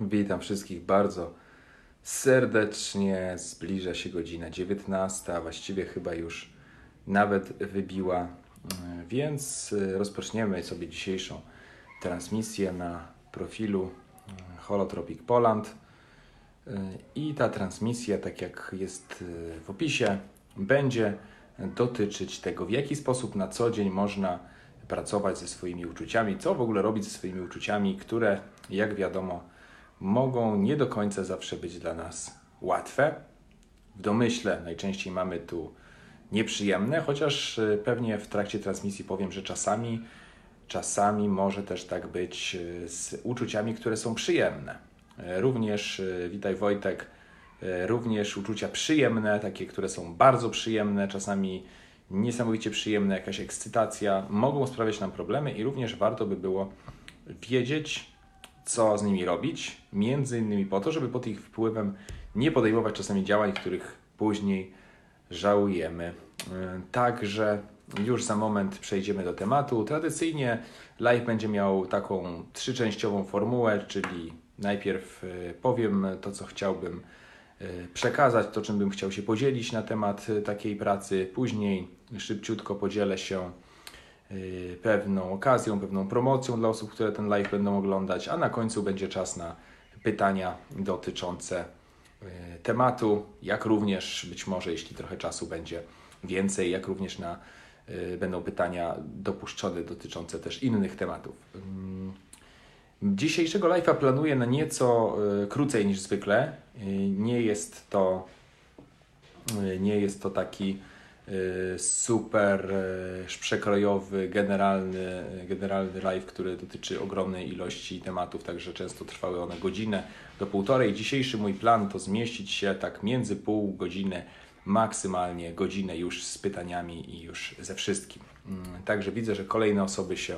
Witam wszystkich bardzo serdecznie. Zbliża się godzina 19, a właściwie chyba już nawet wybiła, więc rozpoczniemy sobie dzisiejszą transmisję na profilu Holotropic Poland. I ta transmisja, tak jak jest w opisie, będzie dotyczyć tego, w jaki sposób na co dzień można pracować ze swoimi uczuciami, co w ogóle robić ze swoimi uczuciami, które, jak wiadomo, mogą nie do końca zawsze być dla nas łatwe. W domyśle najczęściej mamy tu nieprzyjemne, chociaż e, pewnie w trakcie transmisji powiem, że czasami, czasami może też tak być e, z uczuciami, które są przyjemne. E, również, witaj Wojtek, również uczucia przyjemne, takie, które są bardzo przyjemne, czasami niesamowicie przyjemne, jakaś ekscytacja, mogą sprawiać nam problemy i również warto by było wiedzieć, co z nimi robić, między innymi po to, żeby pod ich wpływem nie podejmować czasami działań, których później żałujemy. E, także już za moment przejdziemy do tematu. Tradycyjnie live będzie miał taką trzyczęściową formułę, czyli najpierw e, powiem to, co chciałbym e, przekazać, to czym bym chciał się podzielić na temat takiej pracy. Później szybciutko podzielę się pewną okazją, pewną promocją dla osób, które ten live będą oglądać, a na końcu będzie czas na pytania dotyczące y, tematu, jak również być może, jeśli trochę czasu będzie więcej, jak również na, y, będą pytania dopuszczone dotyczące też innych tematów. Mm, dzisiejszego live'a planuję na nieco krócej niż zwykle. Nie jest to, nie jest to taki Y, super y, przekrojowy, generalny, generalny live, który dotyczy ogromnej ilości tematów, także często trwały one godzinę do półtorej. Dzisiejszy mój plan to zmieścić się tak między pół godziny, maksymalnie godzinę już z pytaniami i już ze wszystkim. Mm, także widzę, że kolejne osoby się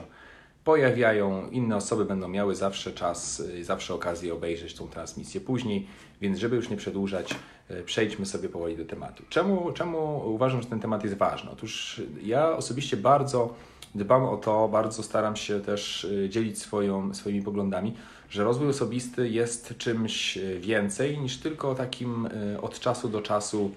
pojawiają, inne osoby będą miały zawsze czas, y, zawsze okazję obejrzeć tą transmisję później, więc żeby już nie przedłużać, y, przejdźmy sobie powoli do tematu. Czemu, czemu uważam, że ten temat jest ważny? Otóż ja osobiście bardzo dbam o to, bardzo staram się też y, dzielić swoją, swoimi poglądami, że rozwój osobisty jest czymś więcej niż tylko takim od czasu do czasu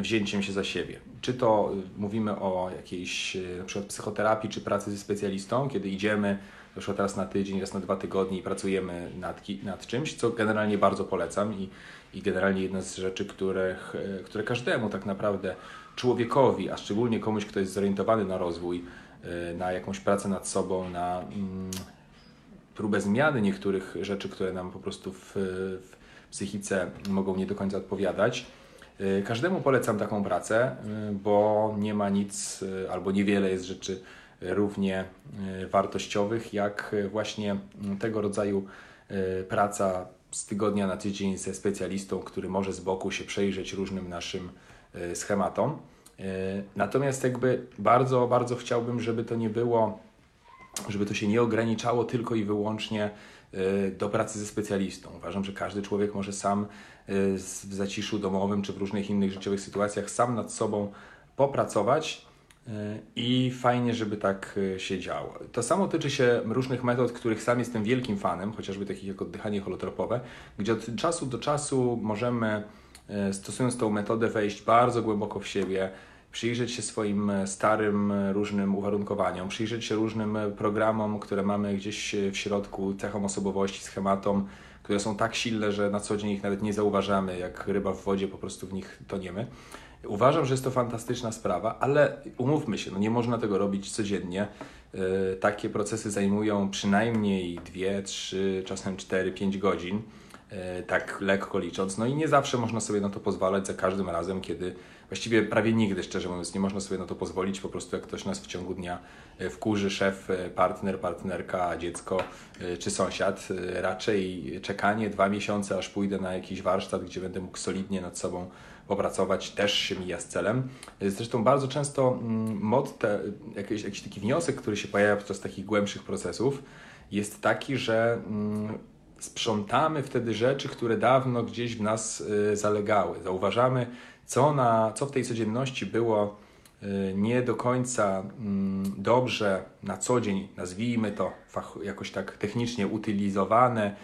wzięciem się za siebie. Czy to y, mówimy o jakiejś y, na przykład psychoterapii, czy pracy ze specjalistą, kiedy idziemy już teraz na tydzień, raz na dwa tygodnie i pracujemy nad, nad czymś, co generalnie bardzo polecam i, i generalnie jedna z rzeczy, których, y, które każdemu tak naprawdę człowiekowi, a szczególnie komuś, kto jest zorientowany na rozwój, na jakąś pracę nad sobą, na mm, próbę zmiany niektórych rzeczy, które nam po prostu w, w psychice mogą nie do końca odpowiadać, każdemu polecam taką pracę, y, bo nie ma nic y, albo niewiele jest rzeczy równie wartościowych jak właśnie tego rodzaju praca z tygodnia na tydzień ze specjalistą, który może z boku się przejrzeć różnym naszym schematom. Natomiast jakby bardzo, bardzo chciałbym, żeby to nie było, żeby to się nie ograniczało tylko i wyłącznie do pracy ze specjalistą. Uważam, że każdy człowiek może sam Y, w zaciszu domowym czy w różnych innych życiowych sytuacjach sam nad sobą popracować y, i fajnie, żeby tak y, się działo. To samo tyczy się różnych metod, których sam jestem wielkim fanem, chociażby takich jak oddychanie holotropowe, gdzie od czasu do czasu możemy, stosując tą metodę, wejść bardzo głęboko w siebie, przyjrzeć się swoim starym różnym uwarunkowaniom, przyjrzeć się różnym programom, które mamy gdzieś w środku, cechom osobowości, schematom, które są tak silne, że na co dzień ich nawet nie zauważamy, jak ryba w wodzie, po prostu w nich toniemy. Uważam, że jest to fantastyczna sprawa, ale umówmy się, no nie można tego robić codziennie. Yy, takie procesy zajmują przynajmniej 2, 3, czasem 4, 5 godzin, tak lekko licząc. No i nie zawsze można sobie na to pozwalać za każdym razem, kiedy właściwie prawie nigdy, szczerze mówiąc, nie można sobie na to pozwolić. Po prostu jak ktoś nas w ciągu dnia e, wkurzy, szef, e, partner, partnerka, dziecko e, czy sąsiad, raczej czekanie dwa miesiące, aż pójdę na jakiś warsztat, gdzie będę mógł solidnie nad sobą popracować, też się mija z celem. Zresztą bardzo często mm, mod, te, jakiś, jakiś taki wniosek, który się pojawia podczas takich głębszych procesów, jest taki, że mm, sprzątamy wtedy rzeczy, które dawno gdzieś w nas zalegały. Zauważamy, co, na, co w tej codzienności było y, nie do końca mm, dobrze na co dzień, nazwijmy to jakoś tak technicznie utylizowane,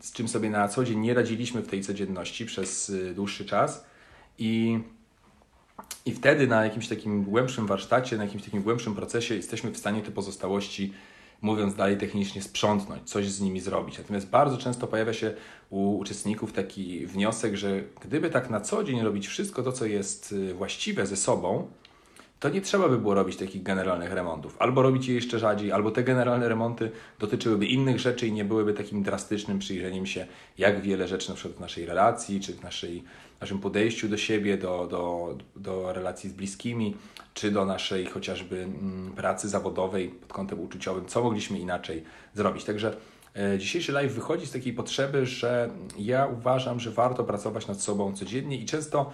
z czym sobie na co dzień nie radziliśmy w tej codzienności przez dłuższy czas. I, I wtedy na jakimś takim głębszym warsztacie, na jakimś takim głębszym procesie jesteśmy w stanie te pozostałości mówiąc dalej technicznie, sprzątnąć, coś z nimi zrobić. Natomiast bardzo często pojawia się u uczestników taki wniosek, że gdyby tak na co dzień robić wszystko to, co jest y, właściwe ze sobą, to nie trzeba by było robić takich generalnych remontów. Albo robić je jeszcze rzadziej, albo te generalne remonty dotyczyłyby innych rzeczy i nie byłyby takim drastycznym przyjrzeniem się, jak wiele rzeczy na przykład w naszej relacji, czy w naszej, naszym podejściu do siebie, do, do, do relacji z bliskimi, czy do naszej chociażby mm, pracy zawodowej pod kątem uczuciowym, co mogliśmy inaczej zrobić. Także e, Dzisiejszy live wychodzi z takiej potrzeby, że ja uważam, że warto pracować nad sobą codziennie i często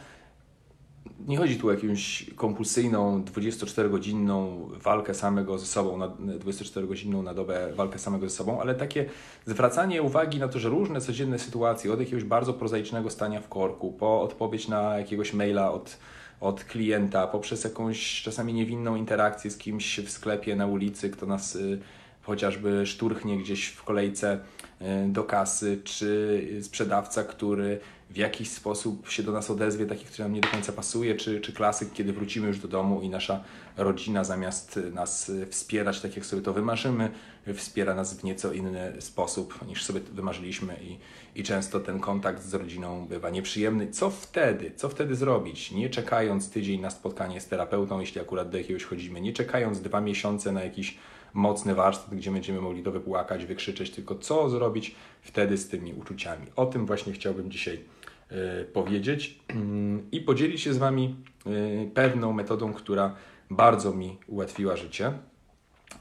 nie chodzi tu o jakąś kompulsyjną 24-godzinną walkę samego ze sobą, 24-godzinną na dobę walkę samego ze sobą, ale takie zwracanie uwagi na to, że różne codzienne sytuacje, od jakiegoś bardzo prozaicznego stania w korku, po odpowiedź na jakiegoś maila od, od klienta, poprzez jakąś czasami niewinną interakcję z kimś w sklepie, na ulicy, kto nas y, chociażby szturchnie gdzieś w kolejce y, do kasy, czy sprzedawca, który w jakiś sposób się do nas odezwie, taki, który nam nie do końca pasuje, czy, czy klasyk, kiedy wrócimy już do domu i nasza rodzina zamiast nas wspierać tak, jak sobie to wymarzymy, wspiera nas w nieco inny sposób niż sobie wymarzyliśmy i, i często ten kontakt z rodziną bywa nieprzyjemny. Co wtedy? Co wtedy zrobić? Nie czekając tydzień na spotkanie z terapeutą, jeśli akurat do jakiegoś chodzimy, nie czekając dwa miesiące na jakiś mocny warsztat, gdzie będziemy mogli to wypłakać, wykrzyczeć, tylko co zrobić wtedy z tymi uczuciami. O tym właśnie chciałbym dzisiaj powiedzieć mm, i podzielić się z Wami y, pewną metodą, która bardzo mi ułatwiła życie.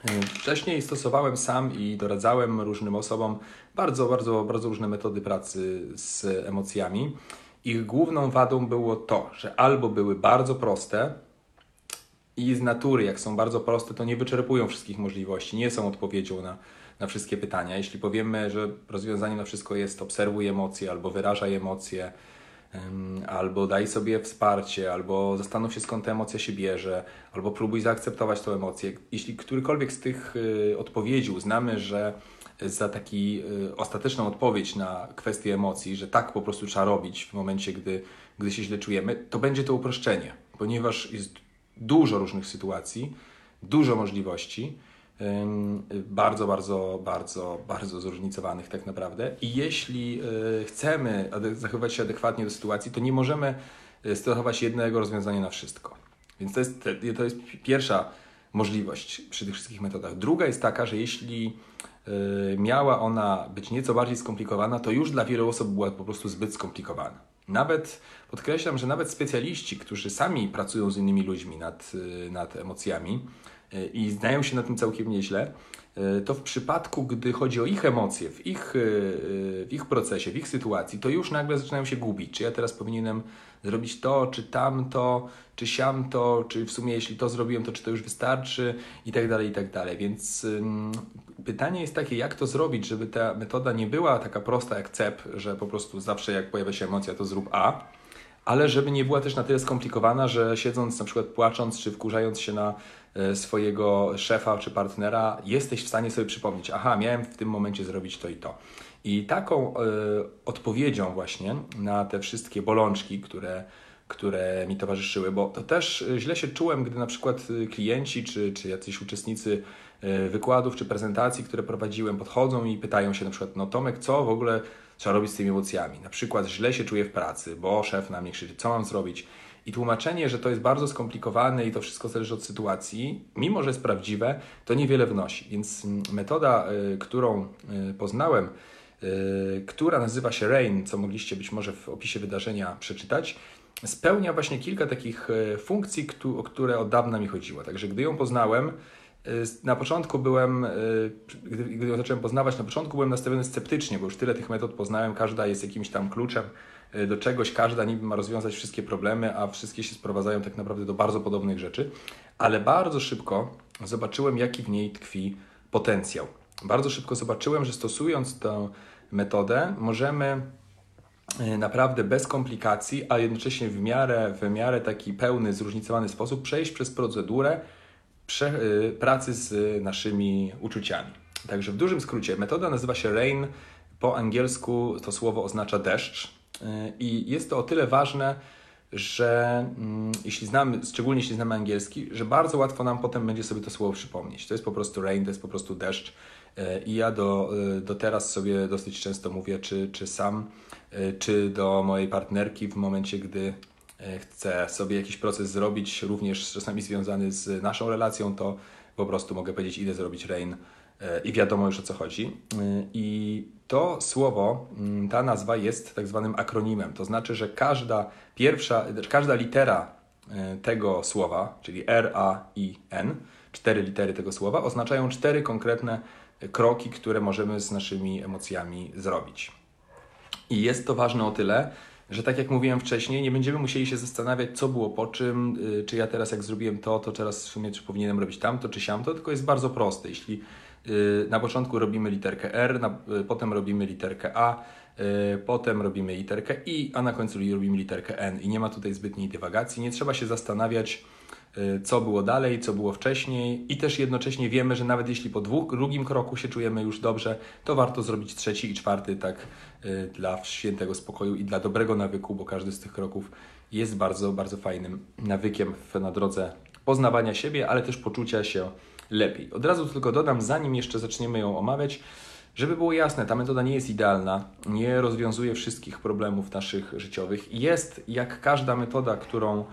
Y, wcześniej stosowałem sam i doradzałem różnym osobom bardzo, bardzo, bardzo różne metody pracy z emocjami. Ich główną wadą było to, że albo były bardzo proste, i z natury, jak są bardzo proste, to nie wyczerpują wszystkich możliwości, nie są odpowiedzią na, na wszystkie pytania. Jeśli powiemy, że rozwiązaniem na wszystko jest obserwuj emocje albo wyrażaj emocje, albo daj sobie wsparcie, albo zastanów się skąd ta emocja się bierze, albo próbuj zaakceptować tę emocję. Jeśli którykolwiek z tych y, odpowiedzi uznamy, że za taki y, ostateczną odpowiedź na kwestię emocji, że tak po prostu trzeba robić w momencie, gdy, gdy się źle czujemy, to będzie to uproszczenie, ponieważ jest dużo różnych sytuacji, dużo możliwości, bardzo, bardzo, bardzo, bardzo zróżnicowanych tak naprawdę. I jeśli e, chcemy zachowywać się adekwatnie do sytuacji, to nie możemy e, stosować jednego rozwiązania na wszystko. Więc to jest, to jest pierwsza możliwość przy tych wszystkich metodach. Druga jest taka, że jeśli e, miała ona być nieco bardziej skomplikowana, to już dla wielu osób była po prostu zbyt skomplikowana. Nawet podkreślam, że nawet specjaliści, którzy sami pracują z innymi ludźmi nad, nad emocjami i znają się na tym całkiem nieźle, y, to w przypadku, gdy chodzi o ich emocje, w ich, w ich procesie, w ich sytuacji, to już nagle zaczynają się gubić. Czy ja teraz powinienem zrobić to, czy tamto, czy siamto, czy w sumie jeśli to zrobiłem, to czy to już wystarczy i tak dalej, i tak dalej. Więc ym, pytanie jest takie, jak to zrobić, żeby ta metoda nie była taka prosta jak CEP, że po prostu zawsze jak pojawia się emocja, to zrób A, ale żeby nie była też na tyle skomplikowana, że siedząc na przykład płacząc czy wkurzając się na e, swojego szefa czy partnera, jesteś w stanie sobie przypomnieć, aha, miałem w tym momencie zrobić to i to. I taką y, odpowiedzią właśnie na te wszystkie bolączki, które, które mi towarzyszyły, bo to też źle się czułem, gdy na przykład klienci czy, czy jacyś uczestnicy wykładów czy prezentacji, które prowadziłem, podchodzą i pytają się na przykład, no Tomek, co w ogóle trzeba robić z tymi emocjami? Na przykład źle się czuję w pracy, bo szef na mnie krzyczy, co mam zrobić? I tłumaczenie, że to jest bardzo skomplikowane i to wszystko zależy od sytuacji, mimo że jest prawdziwe, to niewiele wnosi. Więc metoda, którą poznałem, Y, która nazywa się Rain, co mogliście być może w opisie wydarzenia przeczytać, spełnia właśnie kilka takich y, funkcji, o które od dawna mi chodziło. Także gdy ją poznałem, y, na początku byłem, gdy ją zacząłem poznawać, na początku byłem nastawiony sceptycznie, bo już tyle tych metod poznałem, każda jest jakimś tam kluczem do czegoś, każda niby ma rozwiązać wszystkie problemy, a wszystkie się sprowadzają tak naprawdę do bardzo podobnych rzeczy, ale bardzo szybko zobaczyłem, jaki w niej tkwi potencjał. Bardzo szybko zobaczyłem, że stosując tę metodę możemy e, naprawdę bez komplikacji, a jednocześnie w miarę, w miarę taki pełny, zróżnicowany sposób przejść przez procedurę prze, e, pracy z naszymi uczuciami. Także w dużym skrócie metoda nazywa się RAIN Po angielsku to słowo oznacza deszcz i jest to o tyle ważne, że mm, jeśli znamy, szczególnie jeśli znamy angielski, że bardzo łatwo nam potem będzie sobie to słowo przypomnieć. To jest po prostu rain, to jest po prostu deszcz. E, I ja do, e, do teraz sobie dosyć często mówię, czy, czy sam, e, czy do mojej partnerki w momencie, gdy chcę sobie jakiś proces zrobić, również czasami związany z naszą relacją, to po prostu mogę powiedzieć, idę zrobić rain i wiadomo już o co chodzi. I to słowo, mm, ta nazwa jest tak zwanym akronimem, to znaczy, że każda pierwsza, każda litera tego słowa, czyli R, A, I, N, cztery litery tego słowa, oznaczają cztery konkretne kroki, które możemy z naszymi emocjami zrobić. I jest to ważne o tyle, że tak jak mówiłem wcześniej, nie będziemy musieli się zastanawiać, co było po czym, y, czy ja teraz jak zrobiłem to, to teraz w sumie czy powinienem robić tamto, czy siamto, tylko jest bardzo proste. Jeśli na początku robimy literkę R, na, y, potem robimy literkę A, potem robimy literkę I, a na końcu robimy literkę N. I nie ma tutaj zbytniej dywagacji. Nie trzeba się zastanawiać, Y, co było dalej, co było wcześniej i też jednocześnie wiemy, że nawet jeśli po dwóch, drugim kroku się czujemy już dobrze, to warto zrobić trzeci i czwarty tak y, dla świętego spokoju i dla dobrego nawyku, bo każdy z tych kroków jest bardzo, bardzo fajnym nawykiem na drodze poznawania siebie, ale też poczucia się lepiej. Od razu tylko dodam, zanim jeszcze zaczniemy ją omawiać, żeby było jasne, ta metoda nie jest idealna, nie rozwiązuje wszystkich problemów naszych życiowych. Jest jak każda metoda, którą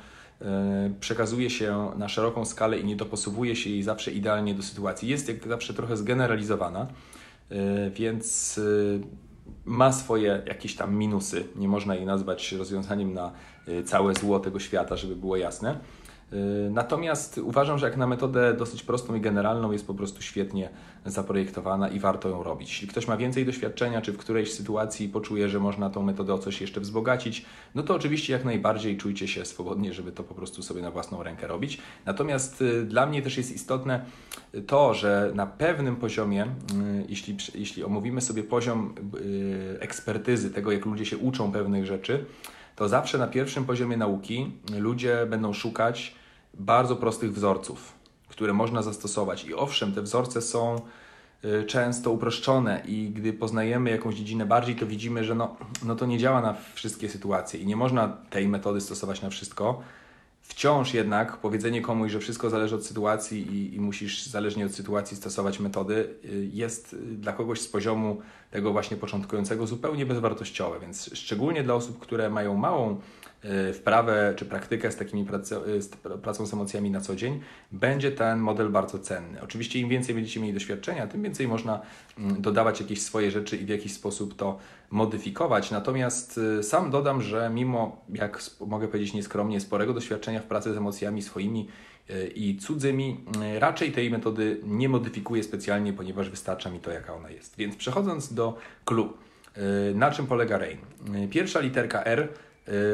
E, przekazuje się na szeroką skalę i nie dopasowuje się jej zawsze idealnie do sytuacji. Jest jak zawsze trochę zgeneralizowana, e, więc e, ma swoje jakieś tam minusy. Nie można jej nazwać rozwiązaniem na całe zło tego świata, żeby było jasne. Y, natomiast uważam, że jak na metodę dosyć prostą i generalną jest po prostu świetnie zaprojektowana i warto ją robić. Jeśli ktoś ma więcej doświadczenia, czy w którejś sytuacji poczuje, że można tą metodę o coś jeszcze wzbogacić, no to oczywiście jak najbardziej czujcie się swobodnie, żeby to po prostu sobie na własną rękę robić. Natomiast y, dla mnie też jest istotne to, że na pewnym poziomie, y, jeśli, jeśli omówimy sobie poziom ekspertyzy, tego jak ludzie się uczą pewnych rzeczy, to zawsze na pierwszym poziomie nauki ludzie będą szukać bardzo prostych wzorców, które można zastosować. I owszem, te wzorce są y, często uproszczone i gdy poznajemy jakąś dziedzinę bardziej, to widzimy, że no, no to nie działa na wszystkie sytuacje i nie można tej metody stosować na wszystko. Wciąż jednak powiedzenie komuś, że wszystko zależy od sytuacji i, i, musisz zależnie od sytuacji stosować metody, y, jest y, dla kogoś z poziomu tego właśnie początkującego zupełnie bezwartościowe. Więc szczególnie dla osób, które mają małą wprawę czy praktykę z takimi praco, y, z pracą z emocjami na co dzień, będzie ten model bardzo cenny. Oczywiście im więcej będziecie mieli doświadczenia, tym więcej można mm, dodawać jakieś swoje rzeczy i w jakiś sposób to modyfikować. Natomiast y, sam dodam, że mimo, jak mogę powiedzieć nieskromnie, sporego doświadczenia w pracy z emocjami swoimi i cudzymi, raczej tej metody nie modyfikuję specjalnie, ponieważ wystarcza mi to, jaka ona jest. Więc przechodząc do clue. Na czym polega RAIN? Pierwsza literka R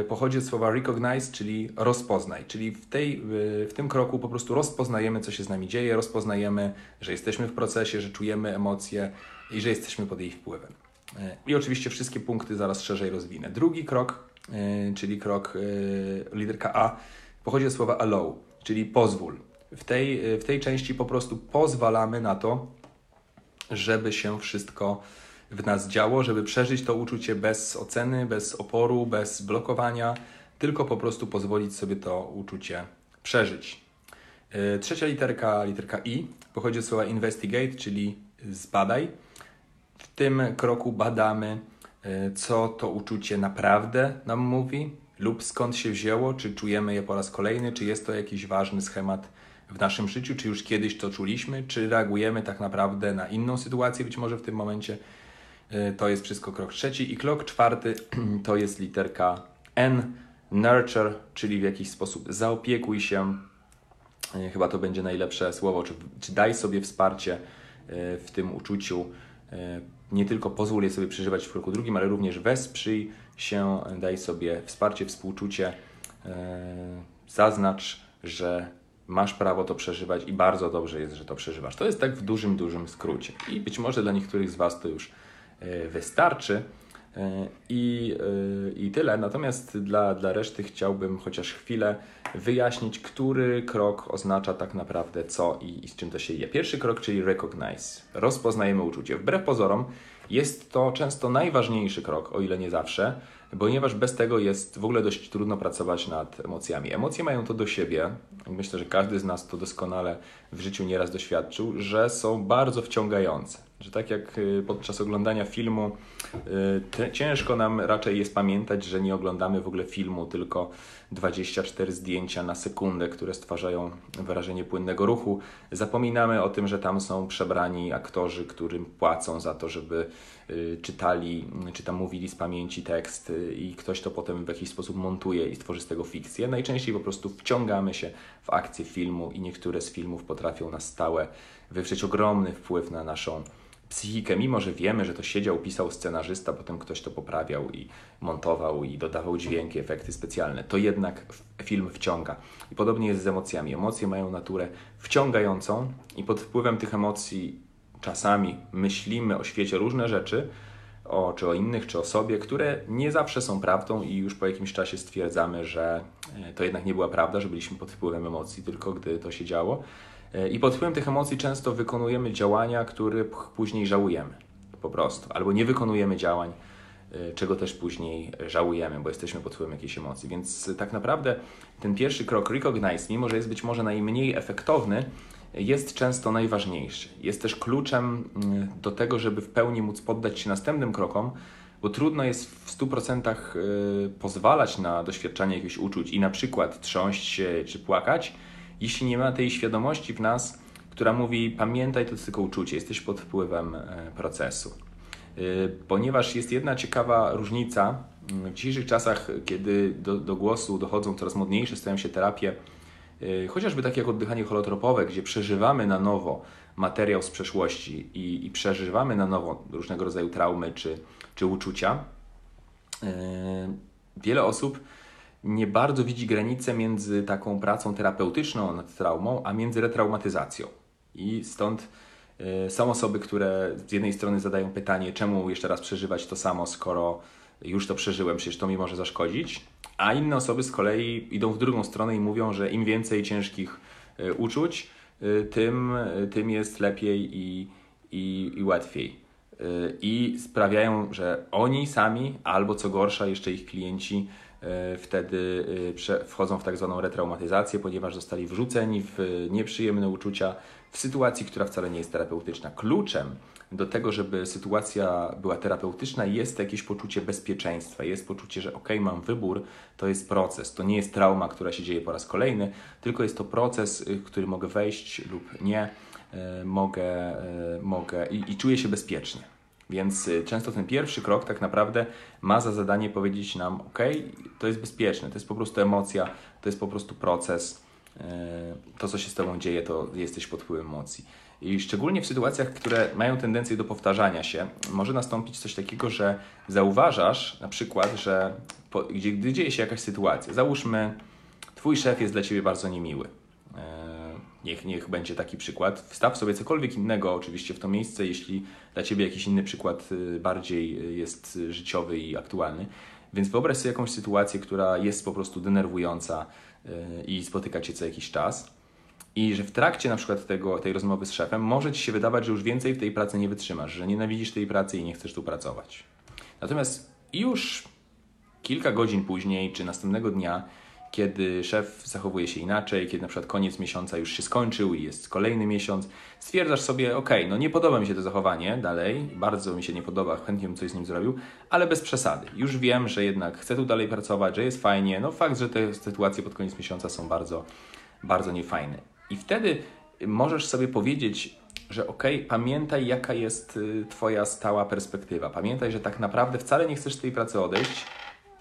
pochodzi od słowa recognize, czyli rozpoznaj. Czyli w, tej, y, w tym kroku po prostu rozpoznajemy, co się z nami dzieje, rozpoznajemy, że jesteśmy w procesie, że czujemy emocje i że jesteśmy pod jej wpływem. Y, I oczywiście wszystkie punkty zaraz szerzej rozwinę. Drugi krok, czyli krok literka A, pochodzi od słowa allow, czyli pozwól. W tej, w tej części po prostu pozwalamy na to, żeby się wszystko w nas działo, żeby przeżyć to uczucie bez oceny, bez oporu, bez blokowania, tylko po prostu pozwolić sobie to uczucie przeżyć. E, trzecia literka, literka I, pochodzi od słowa investigate, czyli zbadaj. W tym kroku badamy, e, co to uczucie naprawdę nam mówi, lub skąd się wzięło, czy czujemy je po raz kolejny, czy jest to jakiś ważny schemat w naszym życiu, czy już kiedyś to czuliśmy, czy reagujemy tak naprawdę na inną sytuację, być może w tym momencie Y, to jest wszystko krok trzeci. I krok czwarty to jest literka N, nurture, czyli w jakiś sposób zaopiekuj się. Y, chyba to będzie najlepsze słowo, czy, czy daj sobie wsparcie y, w tym uczuciu. Nie tylko pozwól je sobie przeżywać w kroku drugim, ale również wesprzyj się, daj sobie wsparcie, współczucie. Zaznacz, że masz prawo to przeżywać i bardzo dobrze jest, że to przeżywasz. To jest tak w dużym, dużym skrócie. I być może dla niektórych z Was to już wystarczy. E, I, e, I tyle. Natomiast dla, dla reszty chciałbym chociaż chwilę wyjaśnić, który krok oznacza tak naprawdę co i, i z czym to się je. Pierwszy krok, czyli recognize. Rozpoznajemy uczucie. Wbrew pozorom, Jest to często najważniejszy krok, o ile nie zawsze, ponieważ bez tego jest w ogóle dość trudno pracować nad emocjami. Emocje mają to do siebie, myślę, że każdy z nas to doskonale w życiu nieraz doświadczył, że są bardzo wciągające. Że tak jak y, podczas oglądania filmu, y, ciężko nam raczej jest pamiętać, że nie oglądamy w ogóle filmu, tylko 24 zdjęcia na sekundę, które stwarzają wrażenie płynnego ruchu. Zapominamy o tym, że tam są przebrani aktorzy, którym płacą za to, żeby y, czytali, czy tam mówili z pamięci tekst i ktoś to potem w jakiś sposób montuje i stworzy z tego fikcję. Najczęściej po prostu wciągamy się w akcję filmu i niektóre z filmów potrafią na stałe wywrzeć ogromny wpływ na naszą psychikę, mimo że wiemy, że to siedział, pisał scenarzysta, potem ktoś to poprawiał i montował i dodawał dźwięki, efekty specjalne, to jednak film wciąga. I podobnie jest z emocjami. Emocje mają naturę wciągającą i pod wpływem tych emocji czasami myślimy o świecie różne rzeczy, o, czy o innych, czy o sobie, które nie zawsze są prawdą i już po jakimś czasie stwierdzamy, że e, to jednak nie była prawda, że byliśmy pod wpływem emocji, tylko gdy to się działo. E, I pod wpływem tych emocji często wykonujemy działania, których później żałujemy po prostu, albo nie wykonujemy działań, e, czego też później żałujemy, bo jesteśmy pod wpływem jakiejś emocji. Więc tak naprawdę ten pierwszy krok, recognize, mimo że jest być może najmniej efektowny, jest często najważniejszy. Jest też kluczem mm, do tego, żeby w pełni móc poddać się następnym krokom, bo trudno jest w 100% y, pozwalać na doświadczanie jakichś uczuć i na przykład trząść się czy płakać, jeśli nie ma tej świadomości w nas, która mówi: pamiętaj, to jest tylko uczucie, jesteś pod wpływem e, procesu. Y, ponieważ jest jedna ciekawa różnica mm, w dzisiejszych czasach, kiedy do, do głosu dochodzą coraz modniejsze, stają się terapie Y, chociażby takie jak oddychanie holotropowe, gdzie przeżywamy na nowo materiał z przeszłości i, i przeżywamy na nowo różnego rodzaju traumy czy, czy uczucia, wiele osób nie bardzo widzi granicę między taką pracą terapeutyczną nad traumą, a między retraumatyzacją. I stąd y, są osoby, które z jednej strony zadają pytanie, czemu jeszcze raz przeżywać to samo, skoro już to przeżyłem, przecież to mi może zaszkodzić. A inne osoby z kolei idą w drugą stronę i mówią, że im więcej ciężkich e, uczuć, e, tym, e, tym jest lepiej i, i, i łatwiej. I sprawiają, że oni sami, albo co gorsza, jeszcze ich klienci, wtedy wchodzą w tak zwaną retraumatyzację, ponieważ zostali wrzuceni w nieprzyjemne uczucia w sytuacji, która wcale nie jest terapeutyczna. Kluczem do tego, żeby sytuacja była terapeutyczna, jest jakieś poczucie bezpieczeństwa, jest poczucie, że ok, mam wybór, to jest proces, to nie jest trauma, która się dzieje po raz kolejny, tylko jest to proces, y, w który mogę wejść lub nie, y, mogę, mogę i, i czuję się bezpiecznie. Więc często ten pierwszy krok tak naprawdę ma za zadanie powiedzieć nam: OK, to jest bezpieczne, to jest po prostu emocja, to jest po prostu proces. To, co się z Tobą dzieje, to jesteś pod wpływem emocji. I szczególnie w sytuacjach, które mają tendencję do powtarzania się, może nastąpić coś takiego, że zauważasz na przykład, że po, gdy dzieje się jakaś sytuacja, załóżmy, twój szef jest dla ciebie bardzo niemiły. Niech, niech będzie taki przykład. Wstaw sobie cokolwiek innego oczywiście w to miejsce, jeśli dla ciebie jakiś inny przykład y, bardziej y, jest życiowy i aktualny. Więc wyobraź sobie jakąś sytuację, która jest po prostu denerwująca y, i spotyka cię co jakiś czas i że w trakcie na przykład tego, tej rozmowy z szefem może Ci się wydawać, że już więcej w tej pracy nie wytrzymasz, że nienawidzisz tej pracy i nie chcesz tu pracować. Natomiast już kilka godzin później, czy następnego dnia, kiedy szef zachowuje się inaczej, kiedy na przykład koniec miesiąca już się skończył i jest kolejny miesiąc, stwierdzasz sobie, ok, no nie podoba mi się to zachowanie dalej, bardzo mi się nie podoba, chętnie bym coś z nim zrobił, ale bez przesady. Już wiem, że jednak chcę tu dalej pracować, że jest fajnie. No fakt, że te sytuacje pod koniec miesiąca są bardzo, bardzo niefajne. I wtedy możesz sobie powiedzieć, że ok, pamiętaj, jaka jest y, Twoja stała perspektywa. Pamiętaj, że tak naprawdę wcale nie chcesz z tej pracy odejść,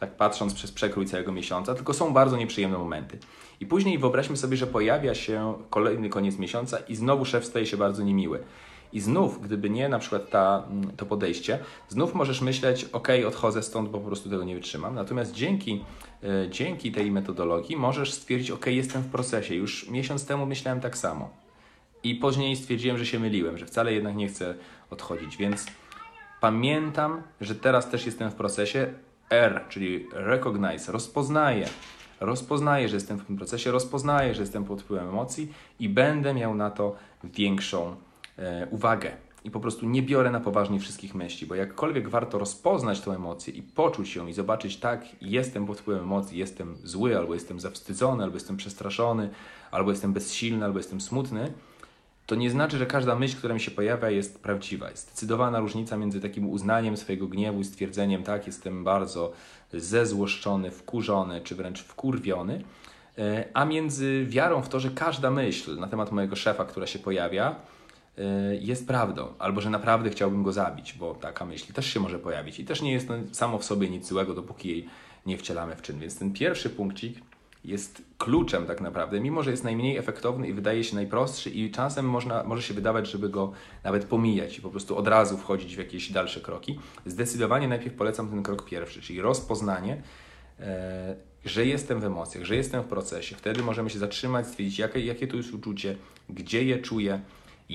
tak patrząc przez przekrój całego miesiąca, tylko są bardzo nieprzyjemne momenty. I później wyobraźmy sobie, że pojawia się kolejny koniec miesiąca i znowu szef staje się bardzo niemiły. I znów, gdyby nie na przykład ta, mm, to podejście, znów możesz myśleć, ok, odchodzę stąd, bo po prostu tego nie wytrzymam. Natomiast dzięki, e, dzięki tej metodologii możesz stwierdzić, ok, jestem w procesie. Już miesiąc temu myślałem tak samo. I później stwierdziłem, że się myliłem, że wcale jednak nie chcę odchodzić. Więc pamiętam, że teraz też jestem w procesie. R, czyli recognize, rozpoznaję. Rozpoznaję, że jestem w tym procesie, rozpoznaję, że jestem pod wpływem emocji i będę miał na to większą E, uwagę. i po prostu nie biorę na poważnie wszystkich myśli, bo jakkolwiek warto rozpoznać tę emocję i poczuć ją i zobaczyć, tak, jestem pod wpływem emocji, jestem zły, albo jestem zawstydzony, albo jestem przestraszony, albo jestem bezsilny, albo jestem smutny, to nie znaczy, że każda myśl, która mi się pojawia, jest prawdziwa. Jest zdecydowana różnica między takim uznaniem swojego gniewu i stwierdzeniem, tak, jestem bardzo zezłoszczony, wkurzony, czy wręcz wkurwiony, e, a między wiarą w to, że każda myśl na temat mojego szefa, która się pojawia, e, jest prawdą, albo że naprawdę chciałbym go zabić, bo taka myśl też się może pojawić i też nie jest samo w sobie nic złego, dopóki jej nie wcielamy w czyn. Więc ten pierwszy punkcik jest kluczem tak naprawdę, mimo że jest najmniej efektowny i wydaje się najprostszy i czasem można, może się wydawać, żeby go nawet pomijać i po prostu od razu wchodzić w jakieś dalsze kroki. Zdecydowanie najpierw polecam ten krok pierwszy, czyli rozpoznanie, e, że jestem w emocjach, że jestem w procesie. Wtedy możemy się zatrzymać, stwierdzić, jakie, jakie to jest uczucie, gdzie je czuję,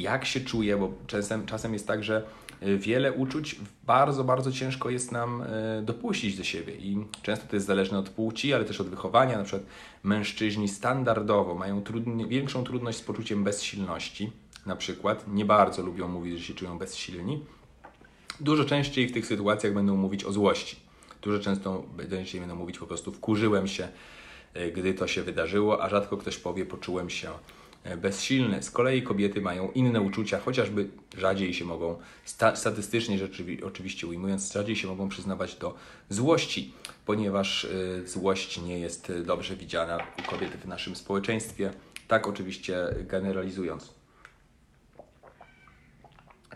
jak się czuję, bo czasem, czasem jest tak, że Y, wiele uczuć bardzo, bardzo ciężko jest nam y, dopuścić do siebie i często to jest zależne od płci, ale też od wychowania. Na przykład mężczyźni standardowo mają trudni, większą trudność z poczuciem bezsilności, na przykład nie bardzo lubią mówić, że się czują bezsilni. Dużo częściej w tych sytuacjach będą mówić o złości. Dużo często częściej będą mówić po prostu wkurzyłem się, y, gdy to się wydarzyło, a rzadko ktoś powie poczułem się E, bezsilne. Z kolei kobiety mają inne uczucia, chociażby rzadziej się mogą, sta statystycznie oczywiście ujmując, rzadziej się mogą przyznawać do złości, ponieważ y, złość nie jest dobrze widziana u kobiet w naszym społeczeństwie, tak oczywiście generalizując.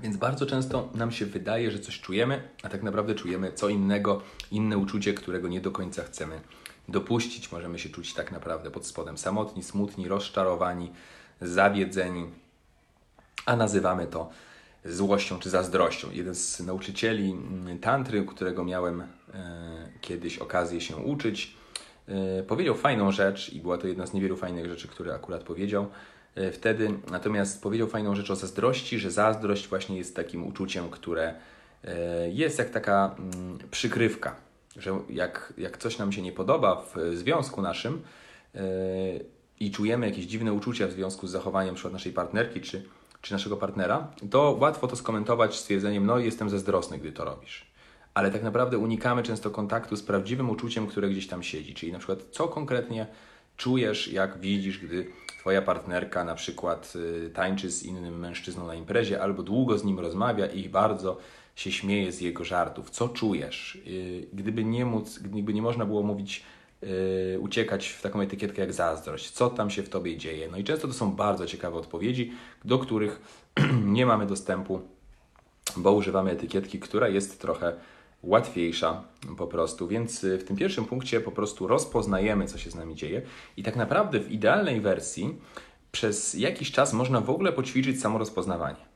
Więc bardzo często nam się wydaje, że coś czujemy, a tak naprawdę czujemy co innego, inne uczucie, którego nie do końca chcemy dopuścić. Możemy się czuć tak naprawdę pod spodem samotni, smutni, rozczarowani, zawiedzeni, a nazywamy to złością czy zazdrością. Jeden z nauczycieli tantry, którego miałem e, kiedyś okazję się uczyć, e, powiedział fajną rzecz i była to jedna z niewielu fajnych rzeczy, które akurat powiedział e, wtedy. Natomiast powiedział fajną rzecz o zazdrości, że zazdrość właśnie jest takim uczuciem, które jest jak taka mm, przykrywka, że jak, jak coś nam się nie podoba w związku naszym, i czujemy jakieś dziwne uczucia w związku z zachowaniem np. naszej partnerki czy, czy naszego partnera, to łatwo to skomentować stwierdzeniem, no jestem zazdrosny, gdy to robisz. Ale tak naprawdę unikamy często kontaktu z prawdziwym uczuciem, które gdzieś tam siedzi. Czyli na przykład, co konkretnie czujesz, jak widzisz, gdy Twoja partnerka na przykład y, tańczy z innym mężczyzną na imprezie, albo długo z nim rozmawia i bardzo się śmieje z jego żartów. Co czujesz? Y, gdyby nie móc, gdyby nie można było mówić yy, uciekać w taką etykietkę jak zazdrość. Co tam się w tobie dzieje? No i często to są bardzo ciekawe odpowiedzi, do których nie mamy dostępu, bo używamy etykietki, która jest trochę łatwiejsza po prostu. Więc y, w tym pierwszym punkcie po prostu rozpoznajemy, co się z nami dzieje i tak naprawdę w idealnej wersji przez jakiś czas można w ogóle poćwiczyć samo rozpoznawanie.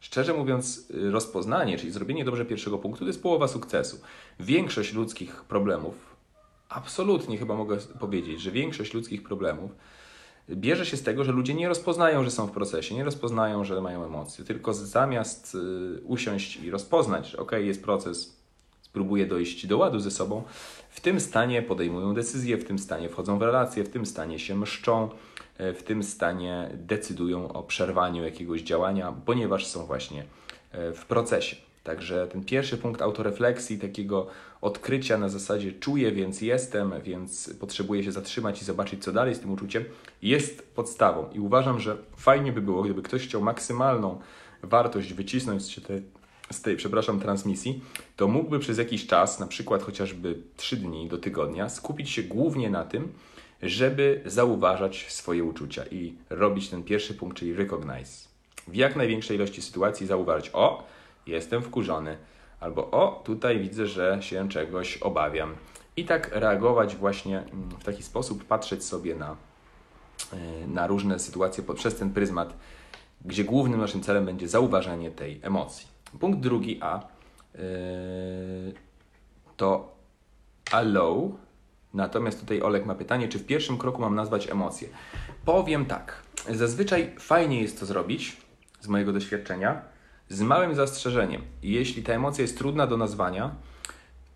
Szczerze mówiąc, y, rozpoznanie, czyli zrobienie dobrze pierwszego punktu, to jest połowa sukcesu. Większość ludzkich problemów absolutnie chyba mogę powiedzieć, że większość ludzkich problemów bierze się z tego, że ludzie nie rozpoznają, że są w procesie, nie rozpoznają, że mają emocje, tylko zamiast y, usiąść i rozpoznać, że ok, jest proces, spróbuję dojść do ładu ze sobą, w tym stanie podejmują decyzje, w tym stanie wchodzą w relacje, w tym stanie się mszczą, y, w tym stanie decydują o przerwaniu jakiegoś działania, ponieważ są właśnie y, w procesie. Także ten pierwszy punkt autorefleksji, takiego odkrycia na zasadzie czuję, więc jestem, więc potrzebuję się zatrzymać i zobaczyć, co dalej z tym uczuciem, jest podstawą. I uważam, że fajnie by było, gdyby ktoś chciał maksymalną wartość wycisnąć z tej, z tej przepraszam, transmisji, to mógłby przez jakiś czas, na przykład chociażby 3 dni do tygodnia, skupić się głównie na tym, żeby zauważać swoje uczucia i robić ten pierwszy punkt, czyli recognize. W jak największej ilości sytuacji zauważyć, o, jestem wkurzony, albo o, tutaj widzę, że się czegoś obawiam. I tak reagować właśnie mm, w taki sposób, patrzeć sobie na, e, na różne sytuacje przez ten pryzmat, gdzie głównym naszym celem będzie zauważenie tej emocji. Punkt drugi A yy, to allow. Natomiast tutaj Olek ma pytanie, czy w pierwszym kroku mam nazwać emocje. Powiem tak. Zazwyczaj fajnie jest to zrobić z mojego doświadczenia z małym zastrzeżeniem. Jeśli ta emocja jest trudna do nazwania,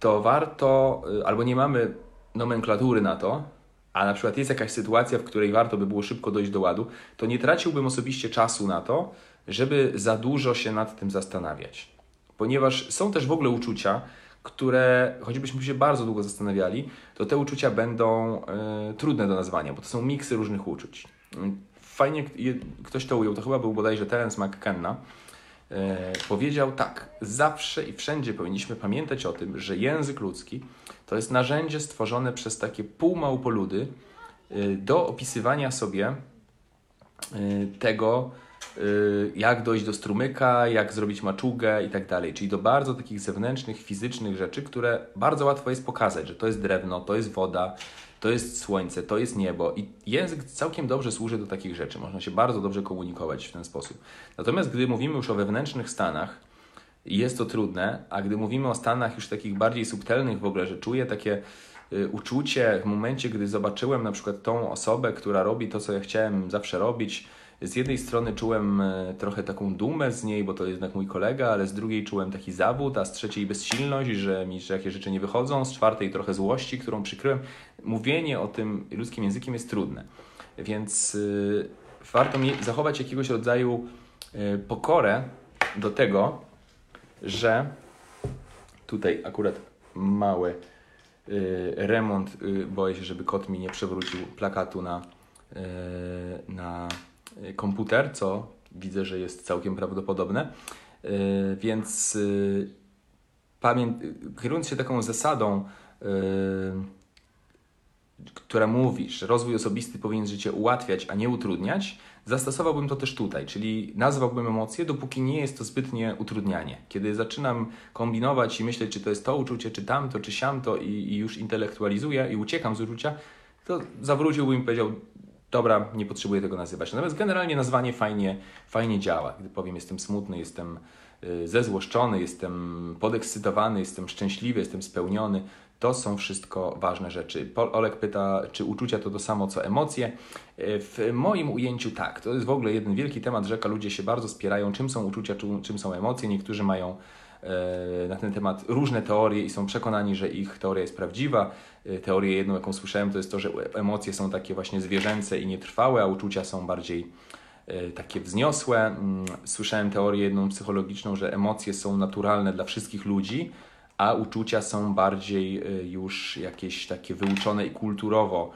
to warto, y, albo nie mamy nomenklatury na to, a na przykład jest jakaś sytuacja, w której warto by było szybko dojść do ładu, to nie traciłbym osobiście czasu na to, żeby za dużo się nad tym zastanawiać. Ponieważ są też w ogóle uczucia, które, choćbyśmy się bardzo długo zastanawiali, to te uczucia będą y, trudne do nazwania, bo to są miksy różnych uczuć. Fajnie ktoś to ujął, to chyba był bodajże Terence McKenna, powiedział tak, zawsze i wszędzie powinniśmy pamiętać o tym, że język ludzki to jest narzędzie stworzone przez takie półmałpoludy y, do opisywania sobie tego, Y, jak dojść do strumyka, jak zrobić maczugę i tak dalej. Czyli do bardzo takich zewnętrznych, fizycznych rzeczy, które bardzo łatwo jest pokazać, że to jest drewno, to jest woda, to jest słońce, to jest niebo. I język całkiem dobrze służy do takich rzeczy. Można się bardzo dobrze komunikować w ten sposób. Natomiast gdy mówimy już o wewnętrznych stanach, jest to trudne, a gdy mówimy o stanach już takich bardziej subtelnych w ogóle, że czuję takie y, uczucie w momencie, gdy zobaczyłem na przykład tą osobę, która robi to, co ja chciałem zawsze robić, z jednej strony czułem e, trochę taką dumę z niej, bo to jednak mój kolega, ale z drugiej czułem taki zawód, a z trzeciej bezsilność, że mi że jakieś rzeczy nie wychodzą, z czwartej trochę złości, którą przykryłem. Mówienie o tym ludzkim językiem jest trudne, więc yy, warto mi zachować jakiegoś rodzaju yy, pokorę do tego, że tutaj akurat mały remont, boję się, żeby kot mi nie przewrócił plakatu na, na komputer, co widzę, że jest całkiem prawdopodobne. Y, więc y, kierując się taką zasadą, która mówi, że rozwój osobisty powinien życie ułatwiać, a nie utrudniać, zastosowałbym to też tutaj, czyli nazwałbym emocje, dopóki nie jest to zbytnie utrudnianie. Kiedy zaczynam kombinować i myśleć, czy to jest to uczucie, czy tamto, czy siamto i, i już intelektualizuję i uciekam z uczucia, to zawróciłbym i powiedział, dobra, nie potrzebuję tego nazywać. Natomiast generalnie nazwanie fajnie, fajnie działa. Gdy powiem, jestem smutny, jestem y, zezłoszczony, jestem podekscytowany, jestem szczęśliwy, jestem spełniony, to są wszystko ważne rzeczy. Olek pyta, czy uczucia to to samo co emocje. Y, w moim ujęciu tak. To jest w ogóle jeden wielki temat rzeka. Ludzie się bardzo spierają, czym są uczucia, czym są emocje. Niektórzy mają na ten temat różne teorie i są przekonani, że ich teoria jest prawdziwa. E, teorię jedną, jaką słyszałem, to jest to, że emocje są takie właśnie zwierzęce i nietrwałe, a uczucia są bardziej e, takie wzniosłe. Mm, słyszałem teorię jedną psychologiczną, że emocje są naturalne dla wszystkich ludzi, a uczucia są bardziej już jakieś takie wyuczone i kulturowo,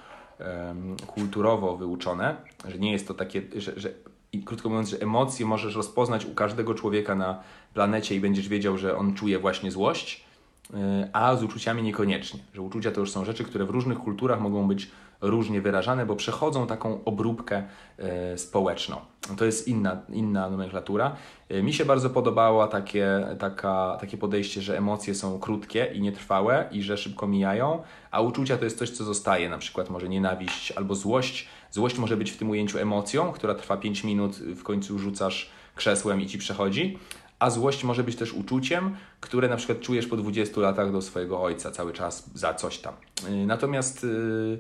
kulturowo wyuczone, że nie jest to takie, że, że i krótko mówiąc, że emocje możesz rozpoznać u każdego człowieka na planecie i będziesz wiedział, że on czuje właśnie złość, y, a z uczuciami niekoniecznie. Że uczucia to już są rzeczy, które w różnych kulturach mogą być różnie wyrażane, bo przechodzą taką obróbkę y, społeczną. To jest inna, inna nomenklatura. Y, mi się bardzo podobało takie, taka, takie podejście, że emocje są krótkie i nietrwałe i że szybko mijają, a uczucia to jest coś, co zostaje, na przykład może nienawiść albo złość. Złość może być w tym ujęciu emocją, która trwa 5 minut, w końcu rzucasz krzesłem i ci przechodzi, a złość może być też uczuciem, które na przykład czujesz po 20 latach do swojego ojca cały czas za coś tam. Y, natomiast yy,